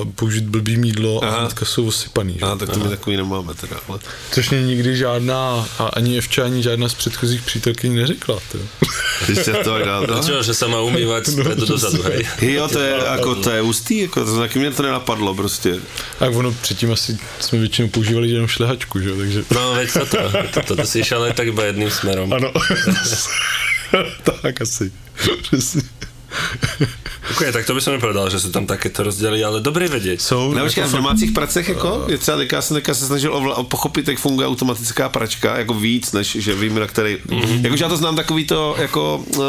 uh, použít blbý mídlo a Aha. hnedka jsou osypaný. Že? A tak to my takový nemáme teda. Ale... Což mě nikdy žádná, a ani Evča, ani žádná z předchozích přítelkyní neřekla. Ty. Když se to dá, to... Čo, že sa má umývať spredu dozadu, hej? Jo, to je, jako, to je ústý, jako, to taky mě to nenapadlo prostě. A ono předtím asi jsme většinou používali jenom šlehačku, že? jo, takže... No, veď toto, toto, to si išiel aj tak iba jedným smerom. Ano. tak asi. Přesně. Ok, tak to by som nepovedal, že sú tam takéto rozdiely, ale dobré vedieť. Jsou, Ne, počkej, jako v domácích pracech jako, je třeba teďka, já jsem teďka se snažil ovla- pochopit, jak funguje automatická pračka, jako víc, než že vím, na který, mm-hmm. jakože já to znám takový to, jako, uh,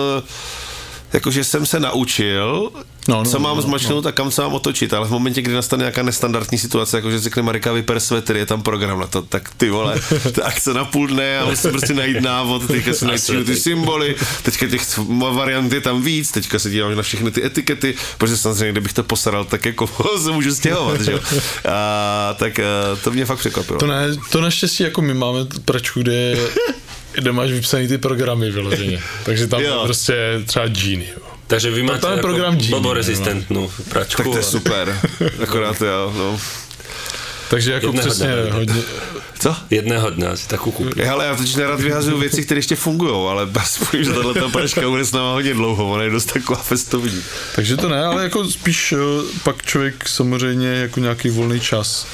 Jakože jsem se naučil, No, no, no, co mám no, zmačknout a kam se mám otočit, ale v momentě, kdy nastane nějaká nestandardní situace, jakože řekne Marika vyper svetr, je tam program na to, tak ty vole, ta akce na půl dne a musím prostě najít návod, teďka si najít ty symboly, teďka těch variant je tam víc, teďka se dívám na všechny ty etikety, protože samozřejmě, kdybych to posaral, tak jako se můžu stěhovat, že jo. A, tak a, to mě fakt překvapilo. To, ne, to naštěstí jako my máme pračku, kde, kde máš vypsaný ty programy vyloženě. Takže tam je prostě třeba Genie. Jo. Takže vy máte jako program Genie, blborezistentnú pračku. tak to je super, akorát jo, no. Takže jako Jedného přesně dne. hodně, Co? Jedného dňa si takú kúpim. Ale já totiž nerad vyhazuju věci, které ještě fungují, ale aspoň, že tahle ta pračka bude s náma hodně dlouho, ona je dost taková festovní. takže to ne, ale jako spíš pak člověk samozřejmě jako nějaký volný čas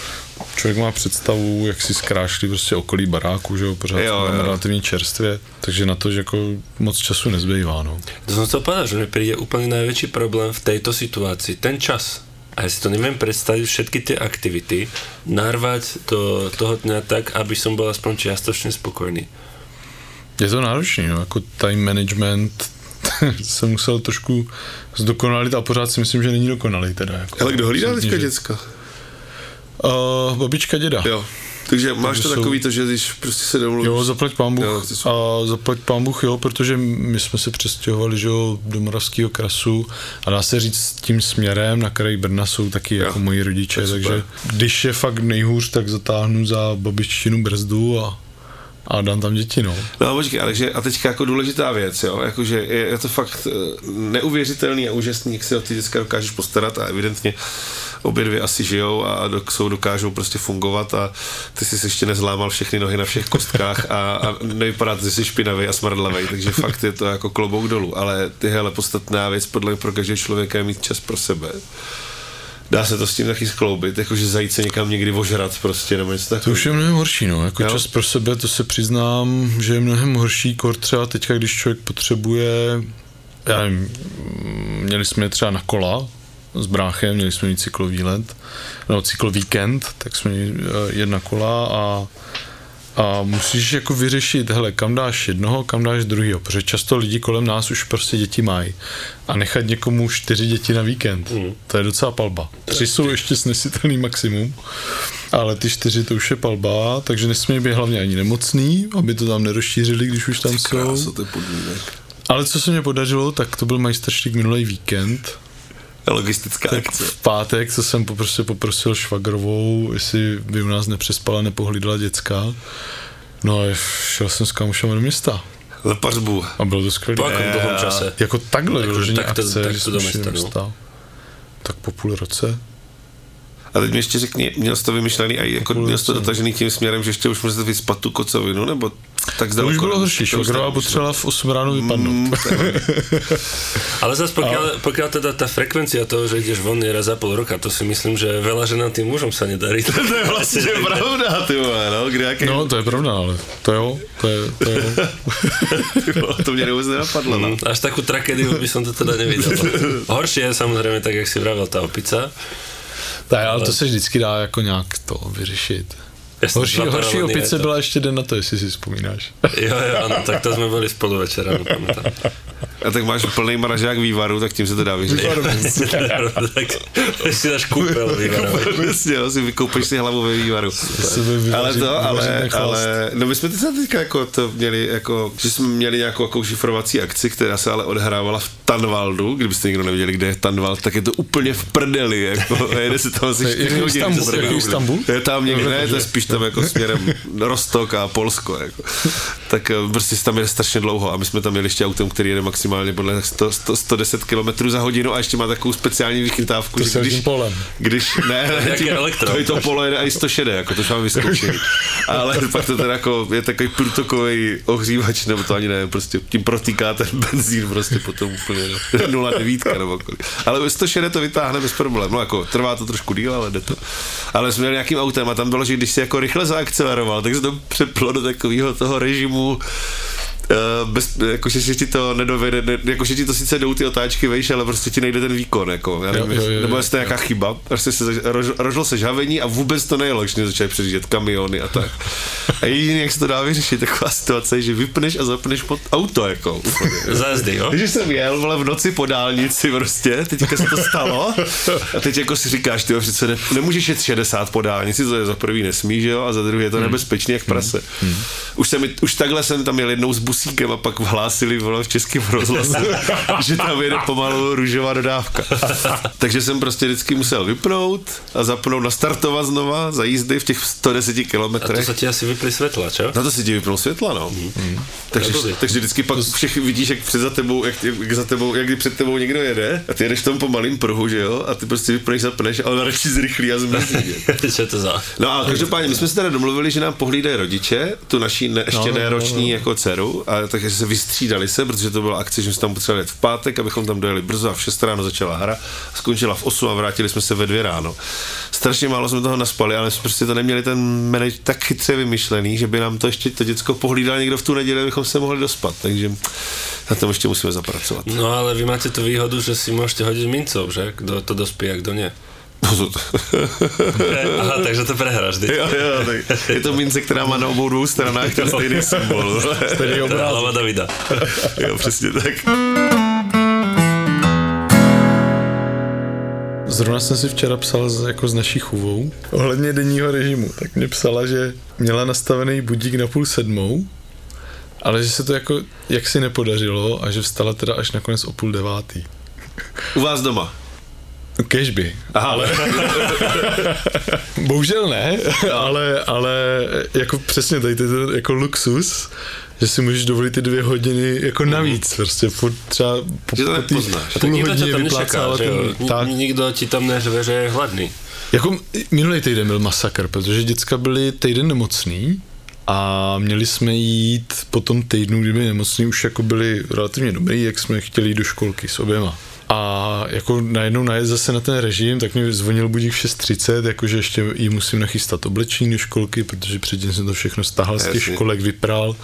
člověk má představu, jak si zkrášlí prostě okolí baráku, že jo, pořád Jo, jo, relativně čerstvě, takže na to, že jako moc času nezbývá, no. To som chcel povedať, že mi príde úplne najväčší problém v tejto situácii. Ten čas. A ja si to neviem predstaviť, všetky tie aktivity, narvať do toho dňa tak, aby som bol aspoň čiastočne spokojný. Je to náročný, no, jako time management jsem musel trošku zdokonalit a pořád si myslím, že není dokonalý teda. Jako, Ale kdo hlídá teďka děcka? Uh, babička děda. Jo. Takže máš to jsou- takový to, že když prostě se domluvíš. Jo, zaplať pán Bůh. Jo, jsou- a zaplať pán Bůh, jo, protože my jsme se přestěhovali, že jo, do Moravského krasu a dá se říct tím směrem, na kraji Brna jsou taky jako moji rodiče, tak super. takže když je fakt nejhůř, tak zatáhnu za babiččinu brzdu a, a dám tam děti, no. No počkej, ale že, a teďka jako důležitá věc, jo, jakože je, je to fakt eh, neuvěřitelný a úžasný, jak si o ty děcka dokážeš postarat a evidentně obě dvě asi žijou a dok, jsou, dokážou prostě fungovat a ty jsi si ještě nezlámal všechny nohy na všech kostkách a, a nevypadá že jsi špinavý a smrdlavý, takže fakt je to jako klobouk dolů, ale ty hele, podstatná věc podle mě pro každého člověka je mít čas pro sebe. Dá se to s tím taky skloubit, jakože zajít se někam někdy ožrat prostě, nebo něco To takového. už je mnohem horší, no. Jako Jo. čas pro sebe, to se přiznám, že je mnohem horší, kor třeba teďka, když člověk potřebuje, já nevím, měli jsme třeba na kola s bráchem, měli jsme mít cyklovýlet, no cyklovíkend, tak jsme měli eh, jet na kola a a musíš jako vyřešit, hele, kam dáš jednoho, kam dáš druhýho, protože často lidi kolem nás už prostě děti mají. A nechat někomu čtyři děti na víkend, mm. to je docela palba. Tři jsou ještě snesitelný maximum, ale ty čtyři to už je palba, takže nesmí být hlavně ani nemocný, aby to tam nerozšířili, když už tam jsou. Krása. Ale co se mi podařilo, tak to byl majstrštík minulý víkend, Logistická tak akce. v pátek, co jsem prostě poprosil švagrovou, jestli by u nás nepřespala, nepohlídala děcka. No a šel jsem s kámošem do města Za pařbu. a bylo to skvělé. Po akom dlhom čase? Jako takhle Jako, vyloženě tak to- akce, tak že to do šli města, do no. Tak po půl roce. A teď mi ještě řekni, měl jsi to vymyšlený a jako měl jsi to dotažený tím směrem, že ještě už můžete vyspat tu kocovinu, nebo tak To už bylo horší, švagrová tak- potřebovala v 8 ráno vypadnout. Mm, Ale zase pokiaľ, pokiaľ teda tá frekvencia toho, že ideš von je raz za pol roka, to si myslím, že veľa ženám tým mužom sa nedarí. to je vlastně pravda, ty vole, no, kde jaký... No, to je pravda, ale to jo, to je, to je vole, to mě vůbec nenapadlo, no. Až takú tragédiu by som to teda nevidel. Horšie je samozrejme, tak jak si vravel, tá opica. Tak, ale to se vždycky dá jako nějak to vyřešit. Horší, horší opice byla ještě den na to, jestli si vzpomínáš. Jo, jo, áno, tak to sme boli spolu večera, no. A tak máš plný maražák vývaru, tak tím se to dá vyřešit. tak si dáš kúpel, vyvarovať. Jasně, no, si vykoupíš si hlavu ve vývaru. Ale to, ale, ale, no my jsme teď teďka jako to měli, jako, že jsme měli nějakou jako šifrovací akci, která se ale odhrávala v Tanvaldu, kdybyste někdo nevěděli, kde je Tanvald, tak je to úplně v prdeli, jako, a jede se tam asi To je 4 jako hodiny. Istanbul, jako. Istanbul? Je tam někde, ne, to je spíš tam jako směrem Rostok a Polsko, jako. Tak eh, prostě se tam jede strašně dlouho a my jsme tam jeli ještě autem, který jede maximálně podle 100, 100, 110 km za hodinu a ještě má takovou speciální vychytávku, To že když, polem. když, ne, ne, tím- elektro. to, je to polo jede i 106, jako to už mám vyzkoušený. Ale pak to teda jako, je takový průtokový ohřívač, nebo to ani ne, prostě tím protýká ten benzín prostě potom úplně no, 0,9 nebo kolik. Ale 106 to vytáhne bez problémů, no jako trvá to trošku díl, ale jde to. Ale jsme měli nějakým autem a tam bylo, že když si jako rychle zaakceleroval, tak se to přeplo do takového toho režimu Uh, bez, jakože že ti to nedovede, ne, jakože ti to sice jdou ty otáčky vejš, ale prostě ti nejde ten výkon, jako, já nevím, Jo, jo, jo, nebo jo, jestli to nějaká chyba, prostě se zaž- rož, rožlo se žavení a vůbec to nejelo, když mě začaly předjíždět kamiony a tak. A jediný, jak se to dá vyřešit, taková situace, že vypneš a zapneš pod auto, jako, úplně. Za jazdy, jo? Takže jsem jel, vole, v noci po dálnici prostě, teďka se to stalo a teď jako si říkáš, ty přece ne, nemůžeš jet 60 po dálnici, to je za prvý nesmí, že jo, a za druhý je to nebezpečný jak prase. Už, jsem, už takhle jsem tam jel jednou s busíkem a pak vhlásili vole, v českém rozhlasu, že tam jede pomalu růžová dodávka. Takže jsem prostě vždycky musel vypnout a zapnout, nastartovat znova za jízdy v těch 110 A to kilometrech. sa ti asi vypli svetla, čo? Na to si ti vypnul světla, no. Mm. Takže, To je takže vždycky pak všech vidíš, jak před za tebou, jak, jak, za tebou, jak před tebou někdo jede a ty jedeš v tom pomalým pruhu, že jo, a ty prostě vypneš, zapneš, ale radši zrychlí a zmizí. Čo to za? No a každopádně, my jsme se teda domluvili, že nám pohlídají rodiče, tu naší ne, ještě No, no, neroční no, no. jako dceru, a takže se vystřídali se, protože to byla akce, že jsme tam potřebovali jet v pátek, abychom tam dojeli brzo a v 6 ráno začala hra, skončila v 8 a vrátili jsme se ve 2 ráno. Strašně málo jsme toho naspali, ale jsme prostě to neměli ten manage tak chytře vymyšlený, že by nám to ještě to děcko pohlídal někdo v tu neděli, abychom se mohli dospat, takže na tom ještě musíme zapracovat. No ale vy máte tu výhodu, že si môžete hodiť mincov, že? Kto to dospí a kto nie. Aha, takže to prehráš, ty. jo, jo, tak je to mince, která má na obou dvou stranách ten stejný symbol. Stejný obrázek. Hlava Davida. jo, přesně tak. Zrovna jsem si včera psal z, jako s naší chůvou ohledně denního režimu, tak mě psala, že měla nastavený budík na půl sedmou, ale že se to jako jaksi nepodařilo a že vstala teda až nakonec o půl devátý. U vás doma. Kežby. Ale Bohužel ne, ale, ale jako přesně tady to je ten jako luxus, že si můžeš dovolit ty dvě hodiny jako navíc, prostě furt třeba po, Že to po nepoznáš. půl hodině vyplácávat. Tak, Ni- Nikto ti tam neřve, že je hladný. Jako minulý týden byl masakr, protože děcka byli týden nemocný a měli jsme jít po tom týdnu, kdy byli nemocní, už jako byli relativně dobrý, jak jsme chtěli jít do školky s oběma. A jako najednou najet zase na ten režim, tak mě zvonil budík v 6.30, jakože ještě jí musím nachystat oblečení do školky, protože předtím jsem to všechno stáhl z těch školek, vypral.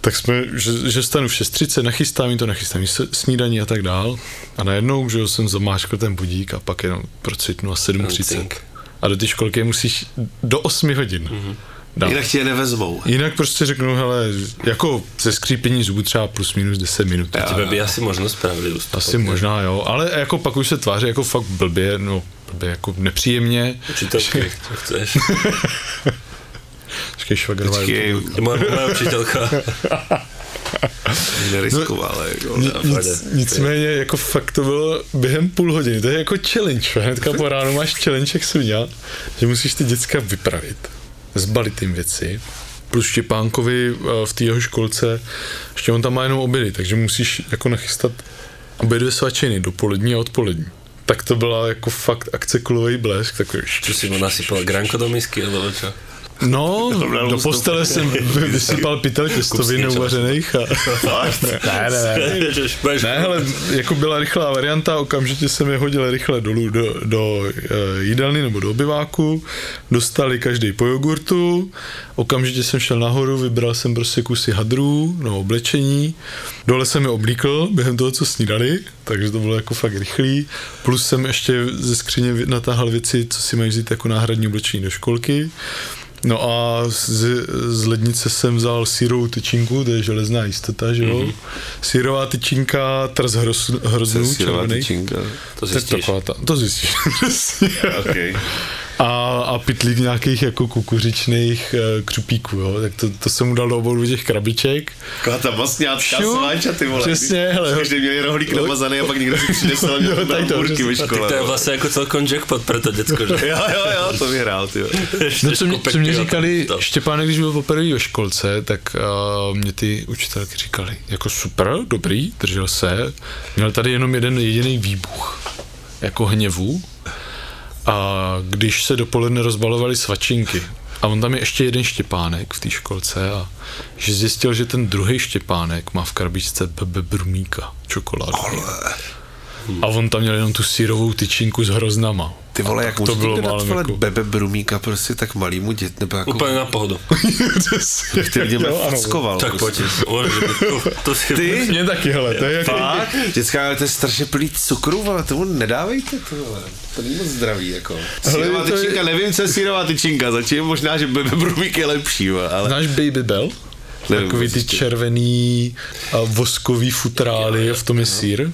Tak jsme, že, že stanu v 6.30, nachystám jí to, nachystám jí snídaní a tak dál. A najednou, že jsem zamáčkl ten budík a pak jenom procitnu a 7.30. Cink. A do té školky musíš do 8 hodin. Mhm. Dát. jinak tě je nevezmou. Jinak prostě řeknu, hele, jako ze skřípění zubů třeba plus minus 10 minut. Tebe by asi možno spravili ústupok. Asi možná, jo, ale jako pak už se tváří jako fakt blbě, no blbě, jako nepříjemně. Učitelky, co chceš. Počkej, švagrová je Počkej, úplně- Moja, moja učiteľka. neriskoval, jako. Nic, nicméně jako fakt to bylo během půl hodiny, to je jako challenge, hnedka po ránu máš challenge, jak jsem dělal, že musíš ty děcka vypravit, zbalit jim věci, plus Štěpánkovi eh, v té jeho školce, ještě on tam má jenom obědy, takže musíš jako nachystat obědové svačiny, dopolední a odpolední. Tak to byla jako fakt akce kulový blesk, takový Čo si mu nasypal granko do misky, alebo čo? No, do postele jsem vy- vysypal pytel těstovin neuvařených a... ne, ne, ne. Ne, hele, jako byla rychlá varianta, okamžitě jsem je hodil rychle dolů do, do e, jídelny nebo do obyváku, dostali každý po jogurtu, okamžitě jsem šel nahoru, vybral jsem prostě kusy hadrů, no oblečení, dole jsem je oblíkl během toho, co snídali, takže to bylo jako fakt rychlý, plus jsem ještě ze skříně natáhl věci, co si mají vzít jako náhradní oblečení do školky, No a z, z lednice jsem vzal sírovou tyčinku, to je železná jistota, že jo? Mm-hmm. Sírová tyčinka, trz hroz, hroznů červený. tyčinka. To To je zistíš. taková ta, to zjistíš. Okay. A, a pytlík nějakých jako kukuřičných uh, křupíků, jo? Tak to, to jsem mu dal do obou těch krabiček. Taková ta masňácká Šup, sváča, ty vole. přesně, hele. Každý měli rohlík namazaný a pak někdo si přinesl měl tam tady to, burky ve škole. To je no. vlastně jako celkom jackpot pro to děcko, že? Jo, jo, jo, to vyhrál, ty jo. No, co, mě, co mě říkali. Štěpánek, když byl poprvé ve školce, tak uh, mě ty učitelky říkali, jako super, dobrý, držel se, měl tady jenom jeden jediný výbuch, jako hněvu, a když se dopoledne rozbalovaly svačinky, a on tam je ještě jeden Štěpánek v té školce a že zjistil, že ten druhý Štěpánek má v krabičce BB Brumíka, čokoládu. A on tam měl jenom tu sírovou tyčinku s hroznama. Ty vole, jak to bylo dát vole jako- Bebe Brumíka prostě tak malýmu dět, nebo jako... Úplne na pohodu. Ty lidi mě fackoval. Tak prostě. byť. To, to si... Ty? Mně taky, hele, to je jako... Fakt? Dětská, ale to je strašně plný cukru, ale tomu nedávejte to, vole. To není moc zdravý, jako. Sírová to je- tyčinka, nevím, co je sírová tyčinka, zatím možná, že Bebe Brumík je lepší, ale... Znáš Baby Bell? Nevím, Takový ty červený a voskový futrály a v tom je sír.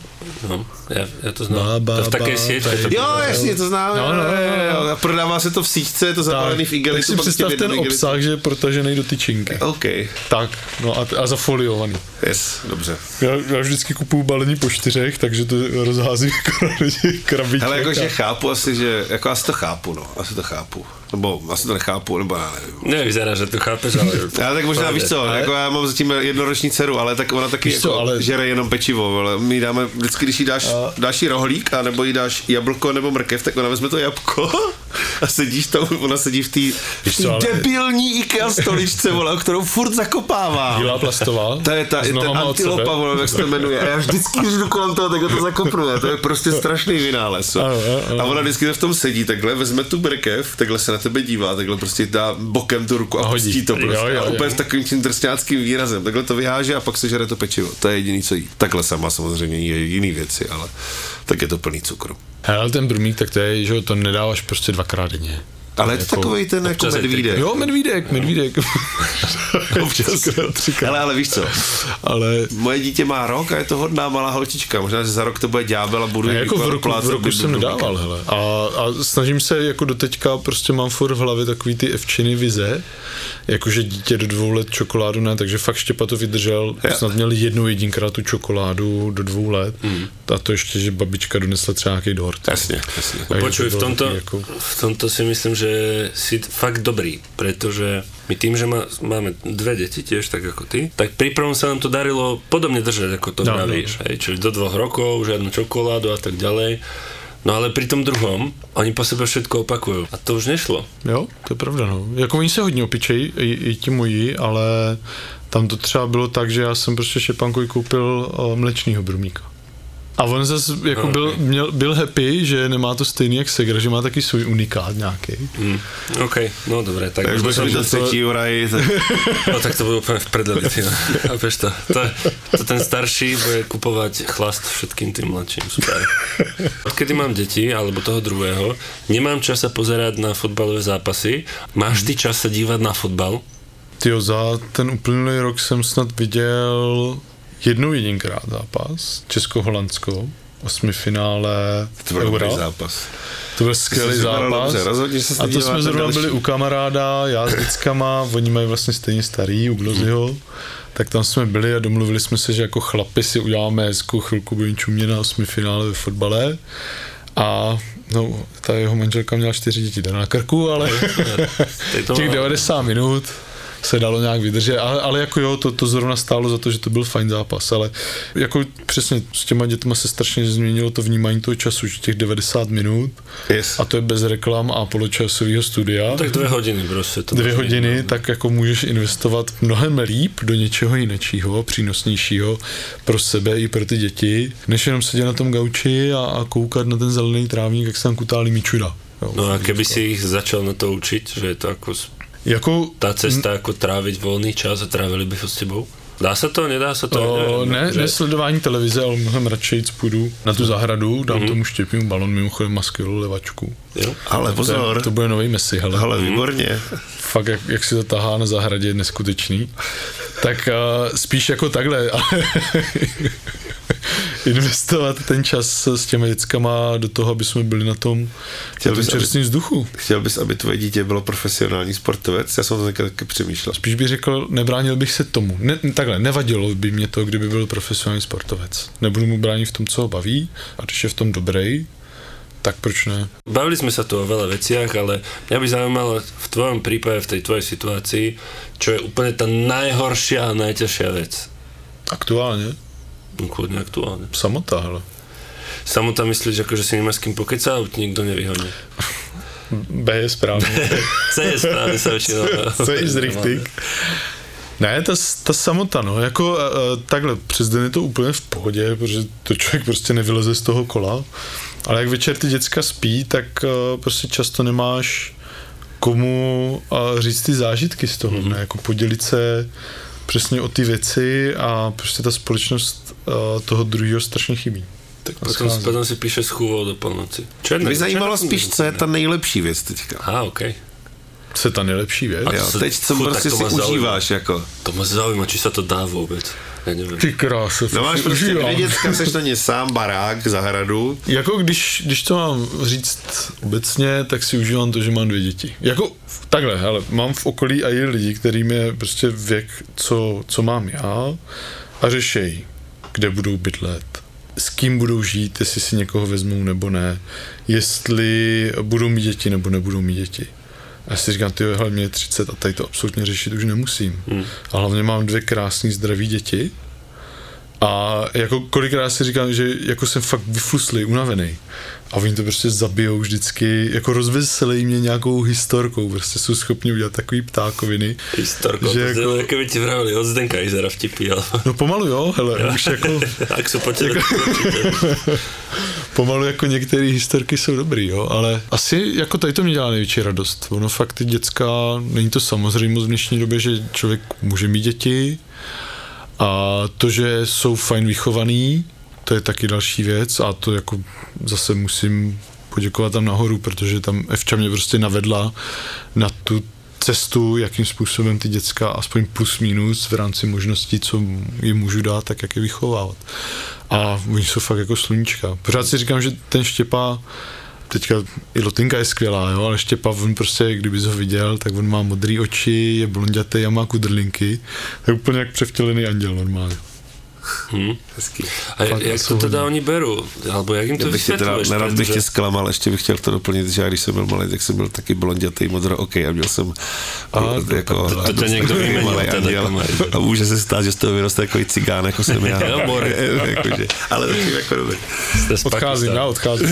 No, ja, ja to znám. Ba, ba, to v takej ba, siečke. tady. Jo, jasně, to známe. No, no, no, no. A prodává se to v síťce, je to zapálený v tak igelitu. si pak s tím představ ten igelitu. obsah, že protažený do tyčinky. OK, Tak, no a, a zafoliovaný. yes, dobře. Já, já vždycky kupuju balení po čtyřech, takže to rozházím jako na těch krabiček. Hele, jakože a- chápu asi, že, jako asi to chápu, no, asi to chápu. Nebo asi to nechápu, nebo já nevím. Nevyzerá, že to chápeš, ale... Já tak možná víš co, Ale- jako já mám zatím jednoroční dceru, ale tak ona taky Víš co, jako ale- žere jenom pečivo, ale my dáme, vždycky když jí dáš, dáš jí rohlík, nebo jí dáš jablko nebo mrkev, tak ona vezme to jabko a sedíš tam, ona sedí v té ale- debilní IKEA stoličce, vole, kterou furt zakopává. Bílá plastová. To je ta, od antilopa, vole, jak se to jmenuje. A já vždycky, jdu kolem toho, tak to zakopnuje. To je prostě strašný vynález. Ano, ano. A ona vždycky v tom sedí, takhle vezme tu brkev, takhle se na tebe dívá, takhle prostě dá bokem tu ruku a, A hodí. to prostě. Jo, jo, a jo. úplně s takovým tím drsňáckým výrazem. Takhle to vyháže a pak se žere to pečivo. To je jediný, co jí. Takhle sama samozřejmě je jiný věci, ale tak je to plný cukru. Hele, ten brumík, tak to je, že to nedáváš prostě dvakrát denně. Ale je to Jako- takový ten jako medvídek. Jo, medvídek, medvídek. Občas. Ale, ale víš co, Ale moje dítě má rok a je to hodná malá holčička. Možná, že za rok to bude ďábel a budu jako v roku, v roku jsem nedával, hele. A, a snažím se jako doteďka, prostě mám furt v hlavě takový ty evčiny vize, jakože dítě do dvou let čokoládu ne, takže fakt Štěpa to vydržel, Jo. snad měl jednou jedinkrát tu čokoládu do dvou let Hmm. a to ještě, že babička donesla třeba nějaký dort. Jasně, jasně. Takže Počuj, to v tomto, Jako, v tomto si myslím, že si fakt dobrý, pretože my tým, že má, máme dve deti tiež, tak ako ty, tak pri prvom sa nám to darilo podobne držať, ako to No, no, vravíš. No. Hej, čiže do dvoch rokov, žiadnu čokoládu a tak ďalej. No ale pri tom druhom, oni po sebe všetko opakujú. A to už nešlo. Jo, to je pravda, no. Jako oni se hodně opičejí, i, i ti moji, ale tam to třeba bylo tak, že já jsem prostě Štěpánkovi koupil uh, mlečnýho brumíka. A on zase jako No, byl, měl, byl happy, že nemá to stejný jak Segra, že má taky svůj unikát nějaký. Mm. OK, no dobre, tak budeš mít to třetí Uraj, tak no tak to bude úplne v prdeli, ty, no. Chápeš to? to? To ten starší bude kupovať chlast všetkým tým mladším, super. Odkedy mám deti, alebo toho druhého, nemám čas sa pozerať na fotbalové zápasy. Máš ty čas sa dívať na fotbal? Tyjo, za ten uplynulý rok jsem snad viděl jednou jedinkrát zápas, Česko-Holandsko, osmifinále to byl Eura. zápas. To byl skvělý zápas. dobře, rozhodně se a to jsme na zrovna další. byli u kamaráda, já s dětskama, oni mají vlastně stejně starý, u Glozyho, tak tam jsme byli a domluvili jsme se, že jako chlapi si uděláme hezkou chvilku budeme čumět na osmifinále ve fotbale. A no, ta jeho manželka měla čtyři děti na krku, ale těch má- 90 minut se dalo nějak vydržet, ale, ale jako jo, to, to zrovna stálo za to, že to byl fajn zápas, ale jako přesně s těma dětma se strašně změnilo to vnímání toho času, že těch 90 minut Yes. a to je bez reklam a poločasového studia. Tak dvě hodiny prostě. To Dvě hodiny, jedno. tak jako můžeš investovat mnohem líp do něčeho jiného, přínosnějšího pro sebe i pro ty děti, než jenom sedět na tom gauči a, a koukat na ten zelený trávník, jak se tam kutálí míčuda. Jo. No a keby si ich začal na to učiť, že je to ako s- Jako, tá cesta, ako tráviť voľný čas a trávili by ho s tebou? Dá sa to, nedá sa to? O, ne, že- ne sledování televize, ale mnohem radši půjdu na tu zahradu, dám tomu štěpím balon, mimochodem má skvělou levačku. Jo? Ale To, pozor, je, to bude nový Messi, hele. ale výborně. Fakt, jak, jak si to tahá na zahradě, je neskutečný. Tak uh, spíš jako takhle, ale investovat ten čas s těmi dětskama do toho, aby jsme byli na tom, Chtěl na tom bys, čerstvém vzduchu. Chtěl bys, aby tvoje dítě bylo profesionální sportovec? Já jsem to taky, taky přemýšlel. Spíš bych řekl, nebránil bych se tomu. Ne, takhle, nevadilo by mě to, kdyby byl profesionální sportovec. Nebudu mu bránit v tom, co ho baví, a když je v tom dobrý, tak proč ne? Bavili sme sa tu o veľa veciach, ale mňa by zaujímalo v tvojom prípade, v tej tvojej situácii, čo je úplne tá najhoršia a najťažšia vec. Aktuálně? No, kľudne aktuálne. Samota, hele. Samota myslíš, ako, že si nemá s kým ti nikto nevyhodí. B je správně. C je správne sa väčšinou. Co je richtig? Ne, ta, ta samota, no, jako uh, takhle, přes den je to úplně v pohodě, protože to člověk prostě nevyleze z toho kola, ale jak večer ty děcka spí, tak uh, prostě často nemáš komu uh, říct ty zážitky z toho, mm-hmm. ne, jako podělit se přesně o ty věci a prostě ta společnost uh, toho druhého strašně chybí. Tak potom, potom si píše schůvou do polnoci. Mě zajímalo spíš, co je ta nejlepší věc teďka. Aha, okay. Co je ta nejlepší věc? Jo, teď co prostě si užíváš jako. To ma zaujíma, či sa to dá vôbec. Ja neviem. Ty krása, No máš prostě dvě děcka, seš na ně sám, barák, zahradu. Jako když, když to mám říct obecně, tak si užívám to, že mám dvě děti. Jako takhle, ale mám v okolí i lidi, kterým je prostě věk, co, co mám já a řešejí, kde budou bydlet, s kým budou žít, jestli si někoho vezmou nebo ne, jestli budou mít děti nebo nebudou mít děti. A já si říkám, ty hele, mě je 30 a tady to absolutně řešit už nemusím. Hmm. A hlavně mám dvě krásné zdraví děti, a jako kolikrát si říkám, že jako jsem fakt vyfluslý, unavený. A oni to prostě zabijou vždycky, jako rozveselí mě nějakou historkou, prostě jsou schopni udělat takový ptákoviny. Historko, že to jako- jako... keby ti vravili od Zdenka Izera vtipy, ale... No pomalu jo, hele, už jako Ak sú po tebe, pomalu jako některé historky jsou dobrý, jo, ale asi jako tady to mě dělá největší radost. Ono fakt ty děcka, není to samozřejmost v dnešní době, že člověk může mít děti a to, že jsou fajn vychovaný, to je taky další věc a to jako zase musím poděkovat tam nahoru, protože tam Evča mě prostě navedla na tu cestu, jakým způsobem ty děcka, aspoň plus minus v rámci možností, co jim můžu dát, tak jak je vychovávat. A oni jsou fakt jako sluníčka. Pořád si říkám, že ten Štěpa, teďka i Lotinka je skvělá, jo, ale Štěpa, on prostě, kdybys ho viděl, tak on má modré oči, je blondětý a má kudrlinky, tak úplně jak převtělený anděl normálně. Hezký. A Fakt jak to teda oni berú? Alebo jak im to vysvětluješ? nerad bych tě zklamal, ještě bych chtěl to doplnit, že já když jsem byl malý, tak jsem byl taky blondětý, modrooký a měl jsem A, jako, to- to tě někdo vyměnil teda, anděl. a může se stát, že z toho vyroste takový cigán, jako jsem já. Jo, more. Jakože, ale taky jako dobrý. Z Odcházím, já odcházím.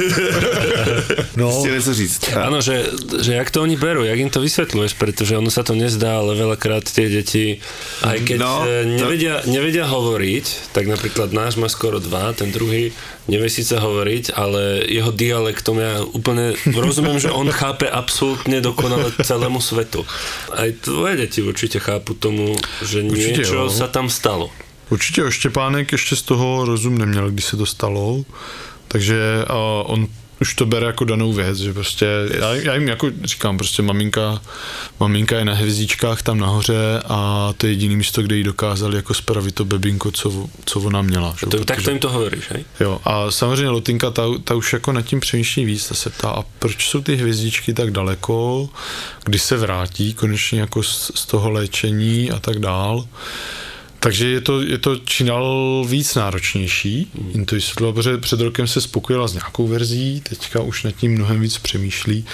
no, Chtěl něco říct. A- Áno, že, že jak to oni berú, jak im to vysvetľuješ, pretože ono sa to nezdá, ale veľakrát tie deti, aj keď No, to- nevedia, nevedia hovoriť, tak napríklad náš má skoro dva, ten druhý nevie síce hovoriť, ale jeho dialektom ja úplne rozumiem, že on chápe absolútne dokonale celému svetu. Aj tvoje deti určite chápu tomu, že Určitě niečo jo. sa tam stalo. Určitě o Štěpánek ještě z toho rozum neměl, když se to stalo, takže uh, on už to bere jako danou věc, že prostě, já, já jim jako říkám, prostě maminka, maminka je na hvězdičkách tam nahoře a to je jediný místo, kde jí dokázali jako spravit to bebinko, co, co ona měla. Že? To, tak to im to hovoríš, hej? Jo, a samozřejmě Lotinka, ta, ta už jako nad tím přemýšlí víc, ta se ptá, a proč jsou ty hvězdičky tak daleko, kdy se vrátí konečně jako z, z toho léčení a tak dál. Takže je to, je to dál víc náročnější, mm. vysvětlila, protože před rokem se spokojila s nějakou verzí, teďka už nad tím mnohem víc přemýšlí.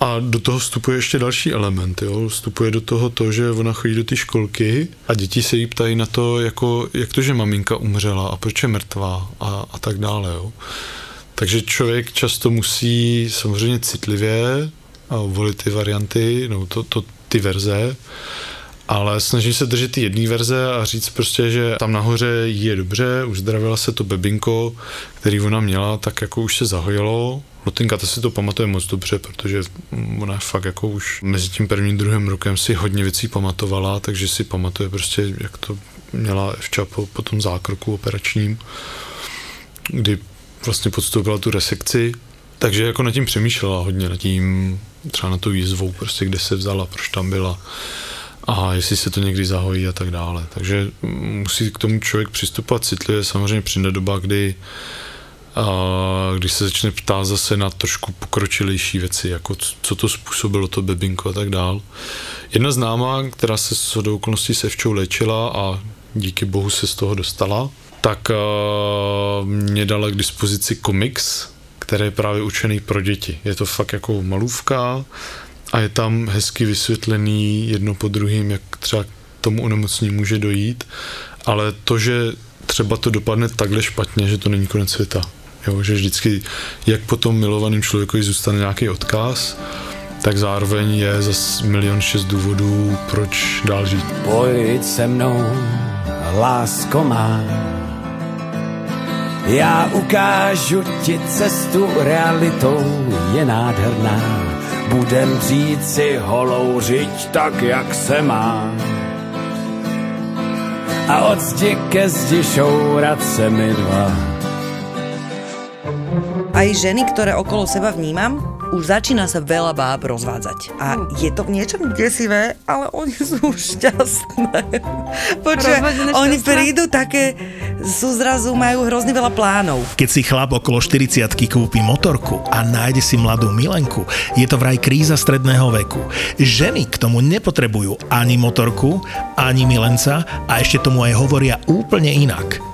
A do toho vstupuje ještě další element, jo? vstupuje do toho to, že ona chodí do ty školky a děti se jí ptají na to, jako, jak to, že maminka umřela a proč je mrtvá a, a tak dále. Jo? Takže člověk často musí samozřejmě citlivě a volit ty varianty, no to, to, ty verze, ale snažím se držet ty jedné verze a říct prostě, že tam nahoře jí je dobře, uzdravila se to bebinko, který ona měla, tak jako už se zahojilo. Lotinka ta si to pamatuje moc dobře, protože ona fakt jako už mezi tím prvním druhým rokem si hodně věcí pamatovala, takže si pamatuje prostě, jak to měla Evča po, po tom zákroku operačním, kdy vlastně podstoupila tu resekci, takže jako nad tím přemýšlela hodně, nad tím třeba na tu výzvou, prostě kde se vzala, proč tam byla a jestli se to někdy zahojí a tak dále. Takže musí k tomu člověk přistupovat citlivě, samozřejmě přijde doba, kdy a když se začne ptát zase na trošku pokročilejší věci, jako co to způsobilo to bebinko a tak dál. Jedna známá, která se s okolností se Evčou léčila a díky bohu se z toho dostala, tak mě dala k dispozici komiks, který je právě učený pro děti. Je to fakt jako malůvka a je tam hezky vysvětlený jedno po druhém, jak třeba k tomu onemocnění může dojít, ale to, že třeba to dopadne takhle špatně, že to není konec světa. Jo, že vždycky, jak po tom milovaným člověkovi zůstane nějaký odkaz tak zároveň je zase milion šest důvodů, proč dál žít. Pojď se mnou, lásko má. Já ukážu ti cestu, realitou je nádherná. Budem říct si holou žiť tak, jak se má. A od zdi ke zdi šourat se mi dva. Aj ženy, ktoré okolo seba vnímam, už začína sa veľa báb rozvádzať. A je to v niečom desivé, ale oni sú šťastné. Počuj, Rozvadené oni šťastné? prídu také, sú zrazu, majú hrozne veľa plánov. Keď si chlap okolo 40 kúpi motorku a nájde si mladú milenku, je to vraj kríza stredného veku. Ženy k tomu nepotrebujú ani motorku, ani milenca a ešte tomu aj hovoria úplne inak.